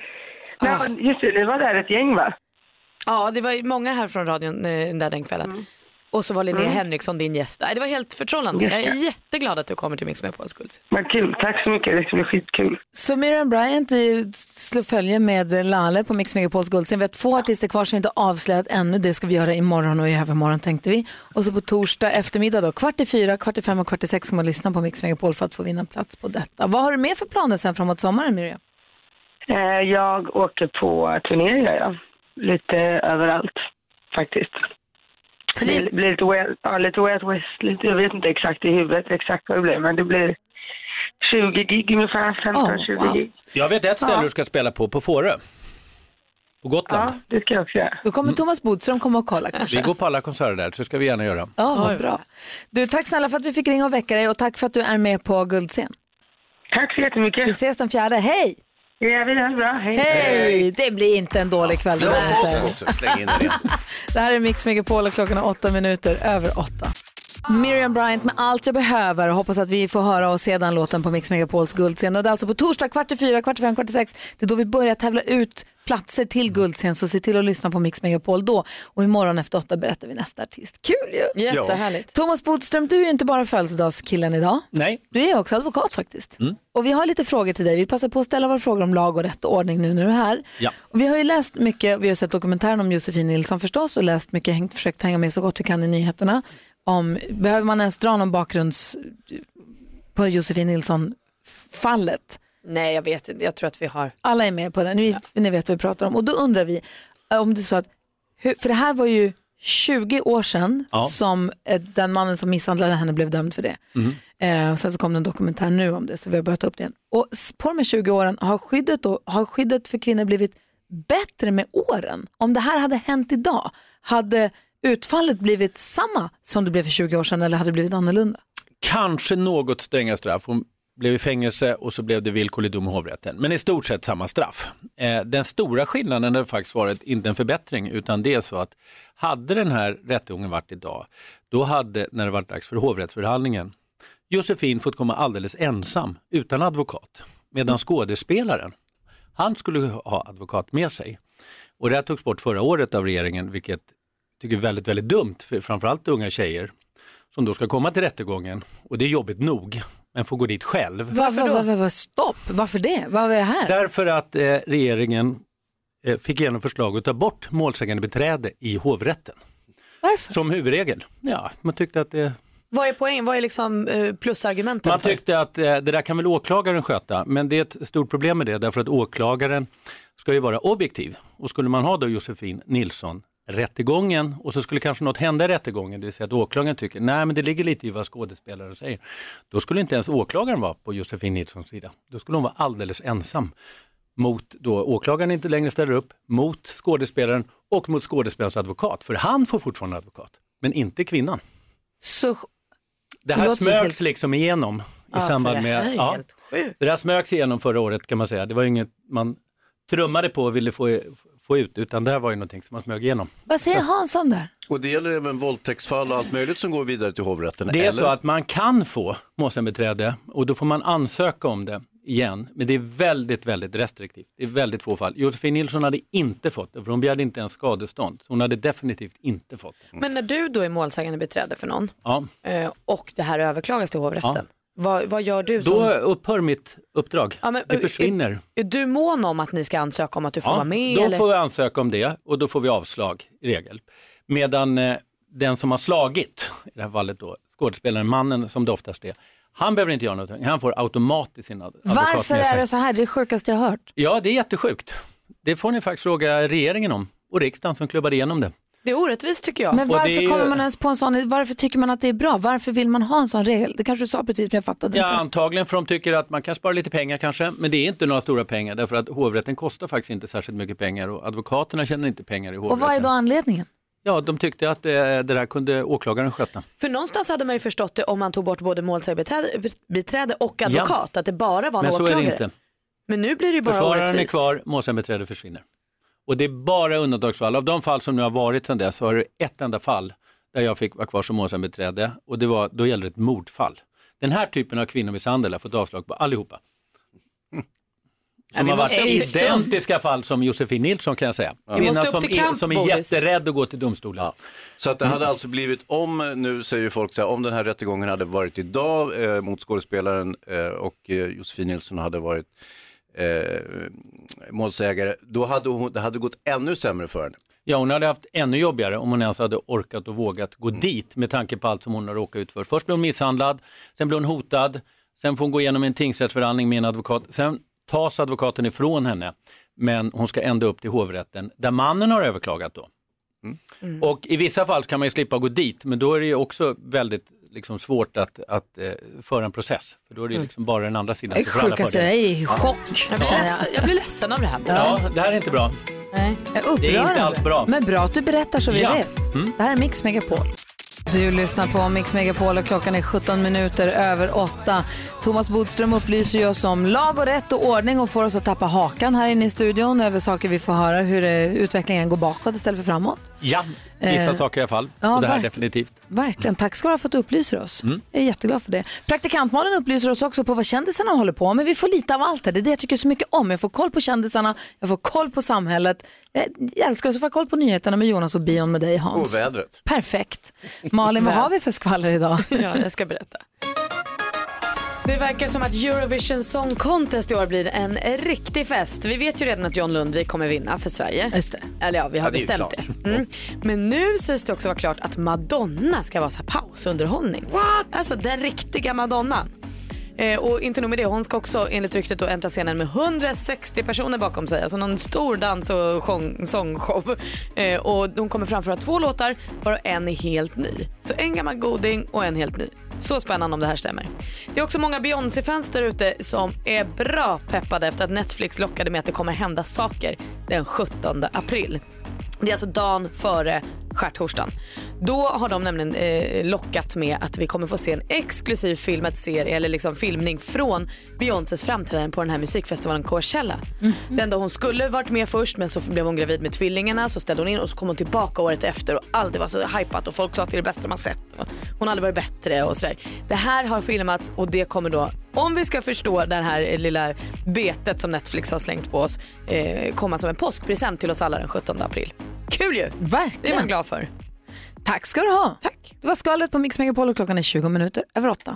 Nej, men just det, ni var där ett gäng va? Ja, det var ju många här från radion eh, där den kvällen. Och så var Linnea Mm. Henriksson din gäst. Det var helt förtrollande. Jag är jätteglad att du kommer till Mix med på guldscen. Vad kul. Tack så mycket. Det ska bli skitkul. Så Miriam Bryant slår följe med Lale på Mix Megapols guldscen. Vi har två artister kvar som inte avslöjat ännu. Det ska vi göra imorgon och i övermorgon tänkte vi. Och så på torsdag eftermiddag då, kvart i fyra, kvart i fem och kvart i sex ska man lyssna på Mix Megapol för att få vinna plats på detta. Vad har du med för planer sen framåt sommaren Miriam? Eh, jag åker på turné gör jag. Lite överallt faktiskt. Det blir lite way, ja, lite way out west. Lite, jag vet inte exakt i huvudet exakt vad det blir, men det blir 20 gig ungefär. 15-20 gig. Jag vet ett ställe Ja. du ska spela på, på Fårö. På Gotland. Ja, det ska jag också göra. Då kommer Thomas Bodström komma och kolla kanske. Vi går på alla konserter där, så ska vi gärna göra. Ja, vad bra. Du, tack snälla för att vi fick ringa och väcka dig och tack för att du är med på guldscen. Tack så jättemycket. Vi ses den fjärde. Hej! Ja, vi hörs bra. Hej. Hej! Det blir inte en dålig kväll. det där. <laughs> Det här är Mix Megapol och klockan är åtta minuter över åtta. Miriam Bryant med Allt jag behöver. Hoppas att vi får höra och se den låten på Mix Megapols guldscen. Och det är alltså på torsdag kvart i fyra, kvart i fem, kvart i sex. Det är då vi börjar tävla ut platser till guldscen. Så se till att lyssna på Mix Megapol då. Och imorgon efter åtta berättar vi nästa artist. Kul ju! Jättehärligt. Thomas Bodström, du är ju inte bara födelsedagskillen idag. Nej. Du är också advokat faktiskt. Mm. Och vi har lite frågor till dig. Vi passar på att ställa våra frågor om lag och rätt och ordning nu när du är här. Ja. Och vi har ju läst mycket, vi har sett dokumentären om Josefin Nilsson förstås och läst mycket, hängt, försökt hänga med så gott vi kan i nyheterna. Om, behöver man ens dra någon bakgrunds på Josefin Nilsson-fallet? Nej, jag vet inte. Jag tror att vi har... Alla är med på den, ni, ni vet vad vi pratar om. Och då undrar vi, eh, om det är så att, för det här var ju 20 år sedan Ja. som eh, den mannen som misshandlade henne blev dömd för det. Eh, och sen så kom det en dokumentär nu om det så vi har börjat ta upp det igen. Och på de här 20 åren har skyddet, då, har skyddet för kvinnor blivit bättre med åren. Om det här hade hänt idag, hade utfallet blivit samma som det blev för 20 år sedan eller hade det blivit annorlunda? Kanske något strängare straff. Hon blev i fängelse och så blev det villkorlig dom i hovrätten. Men i stort sett samma straff. Eh, den stora skillnaden har faktiskt varit inte en förbättring utan det är så att hade den här rättegången varit idag, då hade, när det var dags för hovrättsförhandlingen, Josefin fått komma alldeles ensam utan advokat. Medan skådespelaren, han skulle ha advokat med sig. Och det här togs bort förra året av regeringen, vilket tycker är väldigt, väldigt dumt för framförallt unga tjejer som då ska komma till rättegången och det är jobbigt nog, men får gå dit själv. Varför va, va, va, va, stopp, varför det? Vad är det här? Därför att eh, regeringen eh, fick igenom förslag att ta bort målsägande beträde i hovrätten. Varför? Som huvudregel. Ja, man tyckte att det Vad är poängen? Vad är liksom eh, plusargumenten? Man tyckte att eh, det där kan väl åklagaren sköta, men det är ett stort problem med det därför att åklagaren ska ju vara objektiv. Och skulle man ha då Josefin Nilsson rättegången och så skulle kanske något hända i rättegången, det vill säga att åklagaren tycker nej men det ligger lite i vad skådespelare säger. Då skulle inte ens åklagaren vara på Josefin Nilssons sida. Då skulle hon vara alldeles ensam mot då åklagaren inte längre ställer upp, mot skådespelaren och mot skådespelarens advokat. För han får fortfarande advokat, men inte kvinnan. Så Det här Det smögs helt- liksom igenom i Ja, samband det med... här är ja, helt sjukt. det där smögs igenom förra året kan man säga. Det var inget man trummade på och ville få, få ut, utan det här var ju någonting som man smög igenom. Vad säger Hans om det? Och det gäller även våldtäktsfall och allt möjligt som går vidare till hovrätten. Det är eller? så att man kan få målsägandebiträde och då får man ansöka om det igen. Men det är väldigt, väldigt restriktivt. Det är väldigt få fall. Josefin Nilsson hade inte fått det, för hon begärde inte ens skadestånd. Så hon hade definitivt inte fått det. Men när du då är målsägande beträde för någon Ja. eh, och det här överklagas till hovrätten, vad, vad gör du? Som... Då upphör mitt uppdrag. Ja, men, det eh, försvinner. Är du mån om att ni ska ansöka om att du får vara med? då eller? får vi ansöka om det och då får vi avslag i regel. Medan eh, den som har slagit, i det här fallet då skådespelaren, mannen som det oftast är, han behöver inte göra någonting. Han får automatiskt sin ad- advokat Varför är det så här? Det är det sjukaste jag hört. Ja, det är jättesjukt. Det får ni faktiskt fråga regeringen om och riksdagen som klubbade igenom det. Det är orättvist tycker jag. Men varför är ju- kommer man ens på en sån, varför tycker man att det är bra? Varför vill man ha en sån regel? Det kanske du sa precis men jag fattade Ja, inte. antagligen för de tycker att man kan spara lite pengar kanske, men det är inte några stora pengar därför att hovrätten kostar faktiskt inte särskilt mycket pengar och advokaterna tjänar inte pengar i hovrätten. Och vad är då anledningen? Ja, de tyckte att det, det där kunde åklagaren sköta. För någonstans hade man ju förstått det om man tog bort både målsägandebiträde och advokat, att det bara var en Men så är åklagare. det inte. Men nu blir det ju bara Försvararen är orättvist. kvar, målsägandebiträde försvinner. Och det är bara undantagsfall. Av de fall som nu har varit sedan dess så har det ett enda fall där jag fick vara kvar som målsägandebiträde och det var, då gällde det ett mordfall. Den här typen av kvinnomisshandel har fått avslag på allihopa. Som har varit identiska fall som Josefin Nilsson kan jag säga. Upp som, till är, kamp, som är jätterädd att gå till domstolen. Så att det hade alltså blivit, om, nu säger folk så här, om den här rättegången hade varit idag eh, mot skådespelaren eh, och eh, Josefin Nilsson hade varit eh, målsägare, då hade hon, det hade gått ännu sämre för henne. Ja, hon hade haft ännu jobbigare om hon ens hade orkat och vågat gå dit med tanke på allt som hon har råkat ut för. Först blev hon misshandlad, sen blev hon hotad, sen får hon gå igenom en tingsrättsförhandling med en advokat, sen tas advokaten ifrån henne, men hon ska ändå upp till hovrätten där mannen har överklagat då. Och i vissa fall kan man ju slippa gå dit, men då är det ju också väldigt liksom, svårt att, att eh, föra en process. För då är det ju liksom bara den andra sidan Det är som får alla sjukaste, jag är i chock. Jag blir, ledsen, jag blir ledsen av det här. Ja, det här är inte bra. Nej. Jag Det är inte alls bra. Men bra att du berättar så vi Ja. vet. Mm. Det här är Mix Megapol. Du lyssnar på Mix Megapol och klockan är 17 minuter över 8. Thomas Bodström upplyser oss om lag och rätt och ordning och får oss att tappa hakan här inne i studion över saker vi får höra hur eh, utvecklingen går bakåt istället för framåt. Ja, vissa Eh, saker i alla fall. ja, och det här verk- definitivt. Verkligen. Tack ska du ha för att du upplyser oss. Mm. Jag är jätteglad för det. Praktikantmalen upplyser oss också på vad kändisarna håller på med. Vi får lite av allt här. Det är det jag tycker så mycket om. Jag får koll på kändisarna, jag får koll på samhället. Jag älskar att få koll på nyheterna med Jonas och Bion med dig Hans. Och vädret. Perfekt. Malin, vad har vi för skvaller idag? Ja, jag ska berätta. Det verkar som att Eurovision Song Contest i år blir en riktig fest. Vi vet ju redan att John Lundvik kommer vinna för Sverige. Just det. Eller ja, vi har Ja, det bestämt det. Mm. Men nu sägs det också vara klart att Madonna ska vara så här pausunderhållning. What? Alltså den riktiga Madonna. Eh, och inte nog med det, hon ska också enligt ryktet då äntra scenen med 160 personer bakom sig. Alltså någon stor dans och sångshow. <laughs> Eh, och hon kommer framföra två låtar, bara en är helt ny. Så en gammal goding och en helt ny. Så spännande om det här stämmer. Det är också många Beyoncé-fans där ute som är bra peppade efter att Netflix lockade med att det kommer hända saker den 17 april. Det är alltså dagen före skärtorsdagen. Då har de nämligen eh, lockat med att vi kommer få se en exklusiv filmad serie eller liksom filmning från Beyoncés framträdande på den här musikfestivalen Coachella. Den då hon skulle varit med först men så blev hon gravid med tvillingarna så ställde hon in och så kom hon tillbaka året efter och allt var så hypat och folk sa att det är det bästa man sett. Hon hade varit bättre och sådär. Det här har filmats och det kommer då, om vi ska förstå det här eh, lilla betet som Netflix har slängt på oss, eh, komma som en påskpresent till oss alla den 17 april. Kul ju! Verkligen. Det är man glad för. Tack ska du ha. Tack. Det var skvallret på Mix Megapol och klockan är 20 minuter över åtta.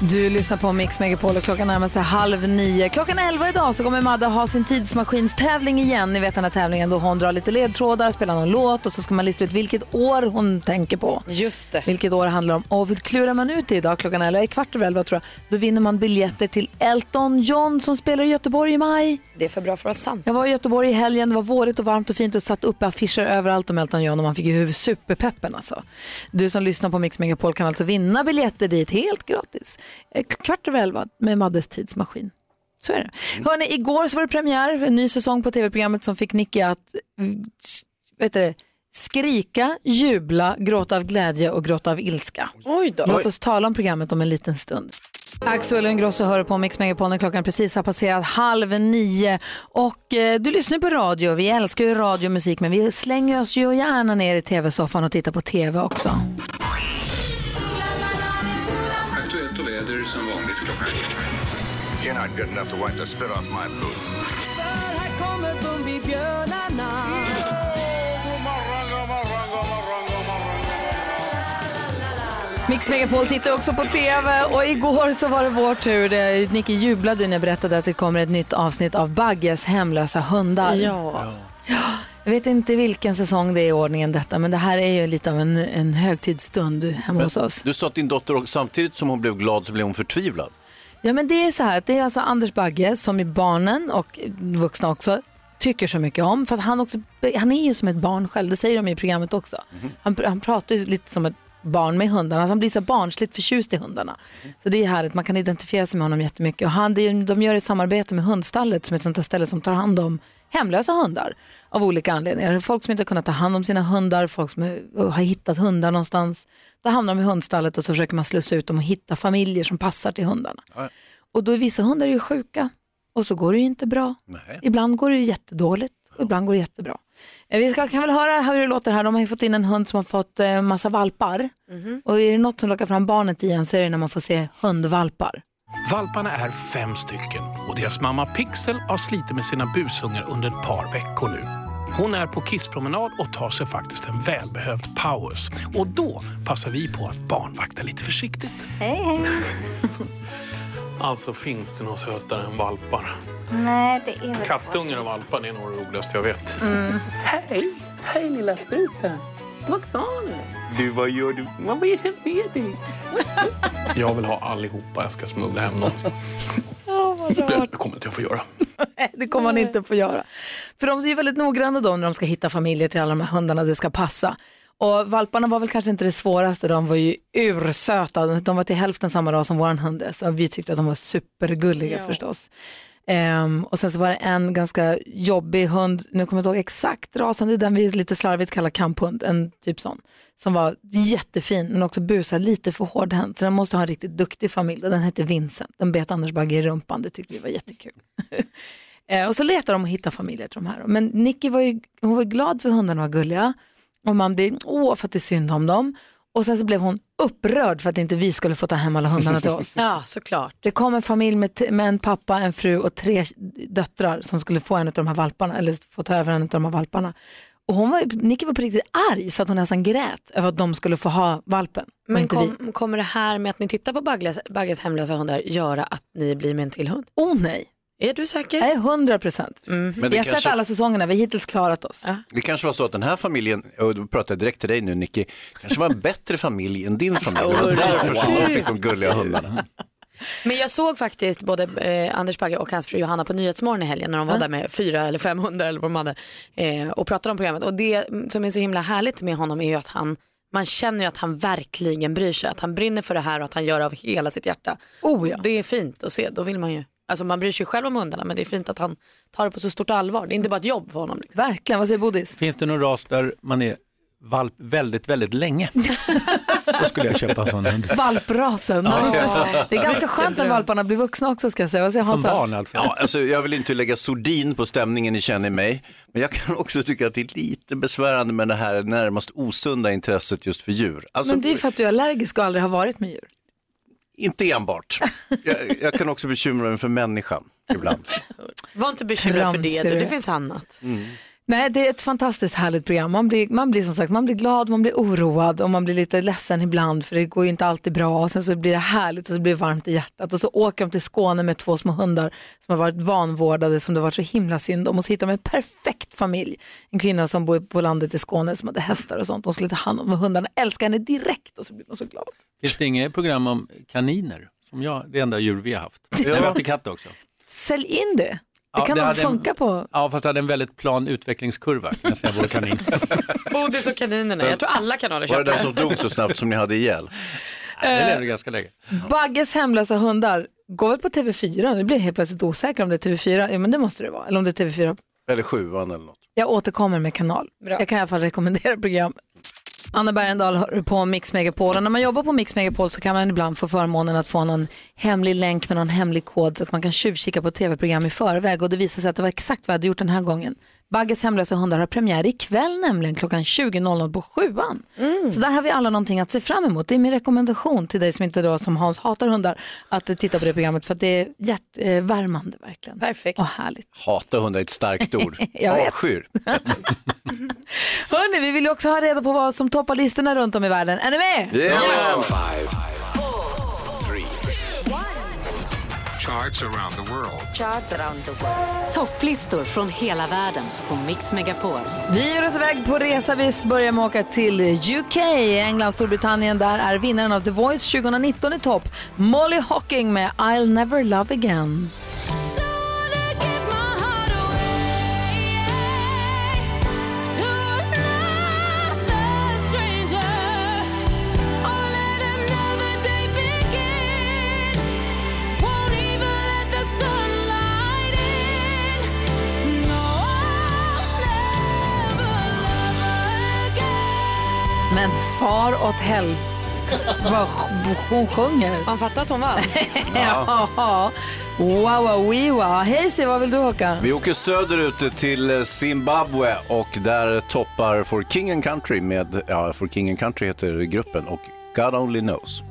Du lyssnar på Mix Megapol och klockan närmar sig halv nio. Klockan elva idag så kommer Madde ha sin tidsmaskinstävling igen. Ni vet den här tävlingen då hon drar lite ledtrådar, spelar någon låt och så ska man lista ut vilket år hon tänker på. Just det. Vilket år det handlar om. Och klurar man ut det idag klockan elva, i kvart över elva tror jag, då vinner man biljetter till Elton John som spelar i Göteborg i maj. Det är för bra för att vara sant. Jag var i Göteborg i helgen, det var vårigt och varmt och fint och satt uppe affischer överallt om Elton John och man fick ju superpeppen alltså. Du som lyssnar på Mix Megapol kan alltså vinna biljetter dit helt gratis. Eh, Kvart över elva med Maddes tidsmaskin. Så är det. Hörrni, igår så var det premiär, en ny säsong på tv-programmet som fick Nicky att mm, s- vet du, det, skrika, jubla, gråta av glädje och gråta av ilska. Oj då. Låt oss tala om programmet om en liten stund. Axel Ingrosso hör på Mix Megapol när klockan precis har passerat halv nio. Och eh, du lyssnar på radio, vi älskar ju radio och musik men vi slänger oss ju gärna ner i tv-soffan och tittar på tv också. Som vanligt klockan You're not good enough to wipe the spit off my boots. Här kommer Bumbibjörnarna. Mix Megapol tittar också på tv och igår så var det vår tur. Nicky jublade när jag berättade att det kommer ett nytt avsnitt av Bagges hemlösa hundar. Ja. Jag vet inte vilken säsong det är i ordningen detta men det här är ju lite av en, en högtidsstund hemma hos oss. Du sa att din dotter, och samtidigt som hon blev glad så blev hon förtvivlad. Ja men det är så här att det är alltså Anders Bagge som i barnen och vuxna också tycker så mycket om. För att han, också, han är ju som ett barn själv, det säger de i programmet också. Han, han pratar ju lite som ett barn med hundarna, alltså han blir så barnsligt förtjust i hundarna. Så det är härligt, man kan identifiera sig med honom jättemycket. Och han, det de gör det i samarbete med Hundstallet som är ett sånt där ställe som tar hand om hemlösa hundar av olika anledningar. Folk som inte har kunnat ta hand om sina hundar, folk som har hittat hundar någonstans. Då hamnar de i hundstallet och så försöker man slussa ut dem och hitta familjer som passar till hundarna. Och då är vissa hundar ju sjuka och så går det ju inte bra. Ibland går det ju jättedåligt och ibland går det jättebra. Eh, Vi ska, kan väl höra hur det låter här. De har ju fått in en hund som har fått eh, massa valpar. Och är det något som lockar fram barnet igen så är det när man får se hundvalpar. Valparna är fem stycken och deras mamma Pixel har slitit med sina busungar under ett par veckor nu. Hon är på kisspromenad och tar sig faktiskt en välbehövd paus. Och då passar vi på att barnvakta lite försiktigt. Hej, hej. <laughs> Alltså finns det något sötare än valpar? Nej, det är väl Kattungar och valpar det är nog det roligaste jag vet. Mm. Hej! Hej lilla struten! Vad sa du? Du, vad gör du? Vad är det med dig? Jag vill ha allihopa. Jag ska smuggla hem dem. Det kommer inte jag få göra. Nej, det kommer man inte få göra. För de är ju väldigt noggranna då när de ska hitta familjer till alla de här hundarna det ska passa. Och valparna var väl kanske inte det svåraste, de var ju ursöta. De var till hälften samma ras som våran hund så vi tyckte att de var supergulliga Ja. förstås. Um, och sen så var det en ganska jobbig hund, nu kommer jag inte ihåg exakt rasen, det är den vi lite slarvigt kallar kamphund, en typ sån, som var jättefin men också busade lite för hårdhänt. Så den måste ha en riktigt duktig familj och den hette Vincent. Den bet Anders Bagge i rumpan, det tyckte vi var jättekul. uh, <laughs> och så letar de och hittar familjer till de här. Men Nicky var ju hon var glad för hundarna var gulliga och man blir, åh för att det är synd om dem. Och sen så blev hon upprörd för att inte vi skulle få ta hem alla hundarna till oss. <laughs> Ja, såklart. Det kom en familj med, med en pappa, en fru och tre döttrar som skulle få en av de här valparna, eller få ta över en av de här valparna. Och hon var, Nicky var på riktigt arg så att hon nästan grät över att de skulle få ha valpen. Men kom, kommer det här med att ni tittar på Bagges, Bagges hemlösa hundar göra att ni blir med en till hund? Oh nej. Är du säker? Är hundra procent. Men Vi det har sett kanske- alla säsongerna, vi har hittills klarat oss. Det kanske var så att den här familjen, och då pratar jag direkt till dig nu Nicky, kanske var en bättre familj än din familj. Det var därför som de fick de gulliga hundarna. Men jag såg faktiskt både eh, Anders Bagge och hans fru Johanna på Nyhetsmorgon i helgen när de var Ja. där med fyra eller fem hundar eller vad de hade eh, och pratade om programmet. Och det som är så himla härligt med honom är ju att han man känner ju att han verkligen bryr sig, att han brinner för det här och att han gör det av hela sitt hjärta. Oh, ja. Det är fint att se, då vill man ju, alltså man bryr sig själv om hundarna men det är fint att han tar det på så stort allvar. Det är inte bara ett jobb för honom. Liksom. Verkligen, vad säger Bodis? Finns det någon ras där man är valp väldigt, väldigt länge. <laughs> Då skulle jag köpa en sån hund. Valprasen. Ja. Det är ganska skönt när valparna blir vuxna också ska jag säga. Vad säger Hansa? alltså. Ja, alltså, jag vill inte lägga sordin på stämningen ni känner mig, men jag kan också tycka att det är lite besvärande med det här närmast osunda intresset just för djur. Alltså, Men det är för att du är allergisk och aldrig har varit med djur. Inte enbart. Jag, jag kan också bekymra mig för människan ibland. Var inte bekymrad för det, Tramsig du. det finns annat. Nej, det är ett fantastiskt härligt program. Man blir, man blir som sagt man blir glad, man blir oroad och man blir lite ledsen ibland för det går ju inte alltid bra. Och sen så blir det härligt och så blir det varmt i hjärtat. Och så åker de till Skåne med två små hundar som har varit vanvårdade som det varit så himla synd om. Och så hittar de en perfekt familj. En kvinna som bor på landet i Skåne som hade hästar och sånt. De skulle ta hand om hundarna, älskar henne direkt och så blir man så glad. Finns det inget program om kaniner? Som jag, det enda djur vi har haft. Ja. Vi har haft katt också. Sälj in det. Det Ja, kan det nog hade en- funka på... Ja, fast det hade en väldigt plan utvecklingskurva kan jag säga, vår kanin. <laughs> Bodis och kaninerna. Jag tror alla kanaler Var det köper den som dog så snabbt som ni hade ihjäl? Det levde ganska länge. Bagges hemlösa hundar går väl på TV4? Nu blir jag helt plötsligt osäker om det är TV4. Ja men det måste det vara. Eller om det är TV4. Eller sjuan eller något. Jag återkommer med kanal. Jag kan i alla fall rekommendera programmet. Anna Bergendahl hör på Mix Megapol och när man jobbar på Mix Megapol så kan man ibland få förmånen att få någon hemlig länk med någon hemlig kod så att man kan tjuvkika på tv-program i förväg och det visar sig att det var exakt vad jag hade gjort den här gången. Bagges hemlösa hundar har premiär ikväll nämligen klockan 20.00 på sjuan. Så där har vi alla någonting att se fram emot. Det är min rekommendation till dig som inte då som Hans hatar hundar att titta på det programmet för att det är hjärtvärmande verkligen. Perfekt. Och härligt. Hata hundar är ett starkt ord. <laughs> Jag vet. Avskyr. <laughs> Hörni, vi vill ju också ha reda på vad som toppar listorna runt om i världen. Är ni med? Five, charts around the world. Topplistor från hela världen på Mix Megapol. Vi ger oss iväg på resa. Vi börjar med att åka till UK, England, Storbritannien. Där är vinnaren av The Voice 2019 i topp. Molly Hocking med I'll never love again. Far åt hell... Vad hon sjunger. Man fattar att hon vann. <laughs> ja. Wow, wow, wow. Hej Siv, vad vill du åka? Vi åker söderut till Zimbabwe och där toppar For King and Country med, ja, For King and Country heter gruppen och God Only Knows.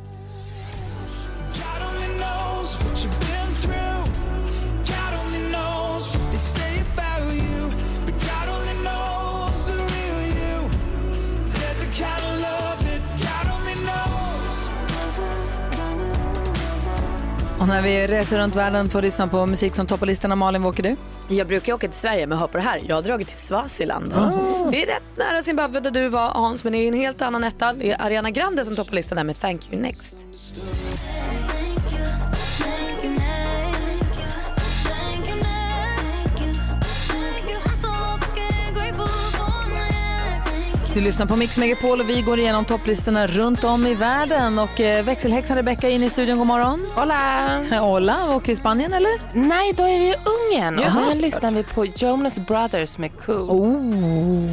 Och när vi reser runt världen får lyssna på musik som toppar listorna. Malin, vad åker du? Jag brukar åka till Sverige men hör på det här. Jag har dragit till Swaziland. Det är rätt nära Zimbabwe där du var Hans men det är en helt annan etta. Det är Ariana Grande som toppar listan där med Thank You Next. Du lyssnar på Mix Megapol och vi går igenom topplistorna runt om i världen. Och eh, växelhäxan Rebecca är inne i studion. God morgon. Hola. <laughs> Hola. Åker vi Spanien eller? Nej, då är vi i Ungern. Och sen lyssnar vi på Jonas Brothers med Cool. Oh.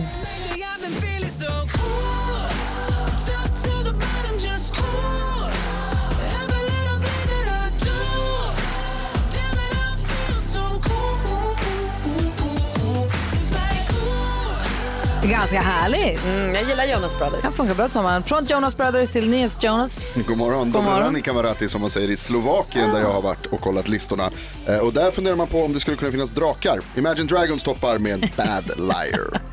Ganska härligt. Mm, jag gillar Jonas Brothers. Kan funka bra tillsammans. Från Jonas Brothers till Nyhets Jonas. God morgon, God morgon. Dobrani Kamarati som man säger i Slovakien där jag har varit och kollat listorna. Eh, Och där funderar man på om det skulle kunna finnas drakar. Imagine Dragons toppar med Bad Liar. <laughs>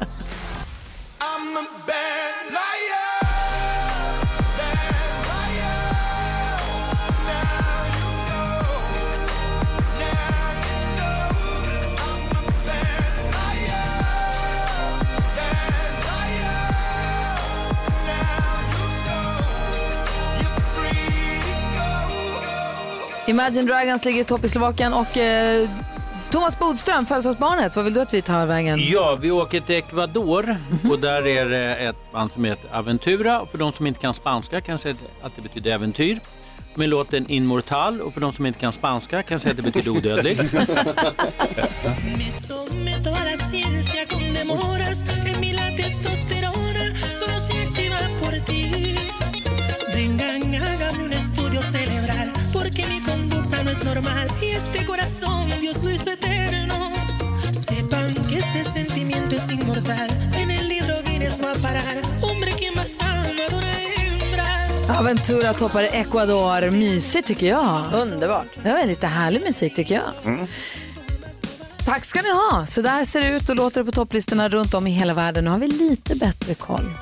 Imagine Dragons ligger i topp i Slovakien och eh, Thomas Bodström, födelsedagsbarnet, vad vill du att vi tar vägen? Ja, vi åker till Ecuador och där är det ett band som heter Aventura. För de som inte kan spanska kan jag säga att det betyder äventyr. Med låten Inmortal och för de som inte kan spanska kan jag säga att det betyder odödlig. <laughs> la testosterona. Solo este corazón, Dios lo hizo eterno. Sepan que este sentimiento es inmortal. En el libro Guinness va a parar. Hombre que más ama de una hembra. Aventura toppar Ecuador. Mysigt tycker jag. Underbart. Det var lite härlig musik tycker jag. Tack ska ni ha. Så där ser det ut och låter det på topplistorna runt om i hela världen. Nu har vi lite bättre koll.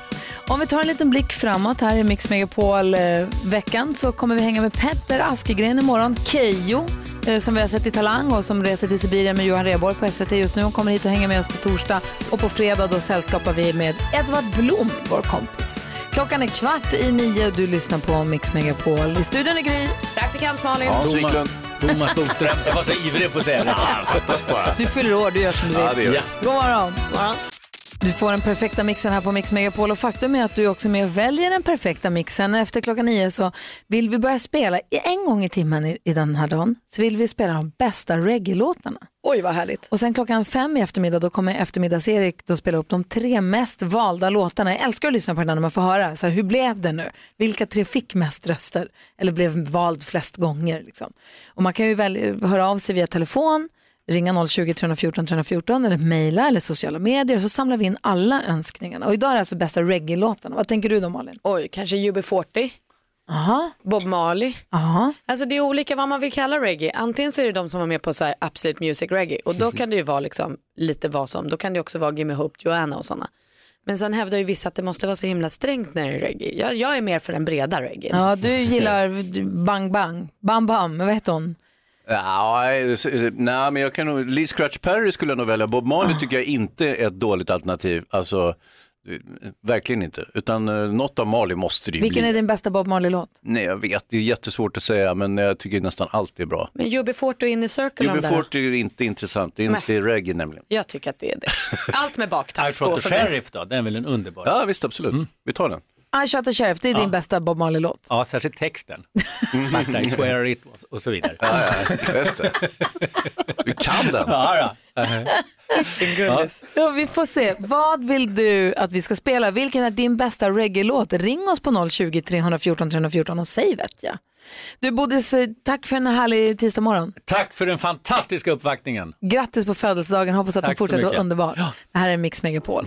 Om vi tar en liten blick framåt här i Mix Megapol-veckan så kommer vi hänga med Petter Askegren imorgon. Keyyo, eh, som vi har sett i Talang och som reser till Sibirien med Johan Rheborg på SVT just nu. Hon kommer hit och hänger med oss på torsdag. Och på fredag då sällskapar vi med Edvard Blom, vår kompis. Klockan är kvart i nio och du lyssnar på Mix Megapol. I studion är Gry. Praktikant Malin. Hans Wiklund. Thomas Bodström. Jag var så ivrig på att säga det. Fattas bara. Du fyller år, du gör som du vill. Ja, det gör jag. God morgon. Du får den perfekta mixen här på Mix Megapol och faktum är att du är också med och väljer den perfekta mixen. Efter klockan nio så vill vi börja spela, en gång i timmen i, i den här dagen, så vill vi spela de bästa reggae-låtarna. Oj vad härligt. Och sen klockan fem i eftermiddag då kommer eftermiddags-Erik då spela upp de tre mest valda låtarna. Jag älskar att lyssna på den när man får höra, så här, hur blev det nu? Vilka tre fick mest röster? Eller blev vald flest gånger? Liksom. Och man kan ju väl höra av sig via telefon, ringa 020 314 314 eller mejla eller sociala medier så samlar vi in alla önskningarna. Och idag är det alltså bästa reggae-låtarna. Vad tänker du då Malin? Oj, kanske UB40. Aha. Bob Marley. Aha. Alltså det är olika vad man vill kalla reggae. Antingen så är det de som var med på så här Absolute Music Reggae och då kan det ju vara liksom lite vad som. Då kan det också vara Gimme Hope, Joanna och sådana. Men sen hävdar ju vissa att det måste vara så himla strängt när det är reggae. Jag, jag är mer för den breda reggae. Ja, du gillar Bang Bang, Bam Bam, vad heter hon? Ja, nej, nej, men jag kan nog, Lee Scratch Perry skulle jag nog välja. Bob Marley tycker jag inte är ett dåligt alternativ. Alltså, eh, verkligen inte. Utan eh, något av Marley måste det ju Vilken bli. är din bästa Bob Marley-låt? Nej, jag vet, det är jättesvårt att säga, men jag tycker nästan allt är bra. Men UB40 och Inner Circle de där. UB40 är inte intressant, det är inte reggae nämligen. Jag tycker att det är det. Allt med baktakt mig. Sheriff då, den är väl en underbar. Ja, visst absolut. Vi tar den. I Shot the Sheriff, det är din bästa Bob Marley-låt. Ja, särskilt texten. Fakta, I swear it och- och så vidare. Ja, ja. Du kan den. Ja, då. Ja. Ja, vi får se. Vad vill du att vi ska spela? Vilken är din bästa reggae-låt? Ring oss på 020 314 314 och säg vet jag. Du Bodis, eh, tack för en härlig tisdag morgon. Tack för den fantastiska uppvaktningen. Grattis på födelsedagen, hoppas att den Tack fortsätter vara underbar. Det här är Mix Megapol.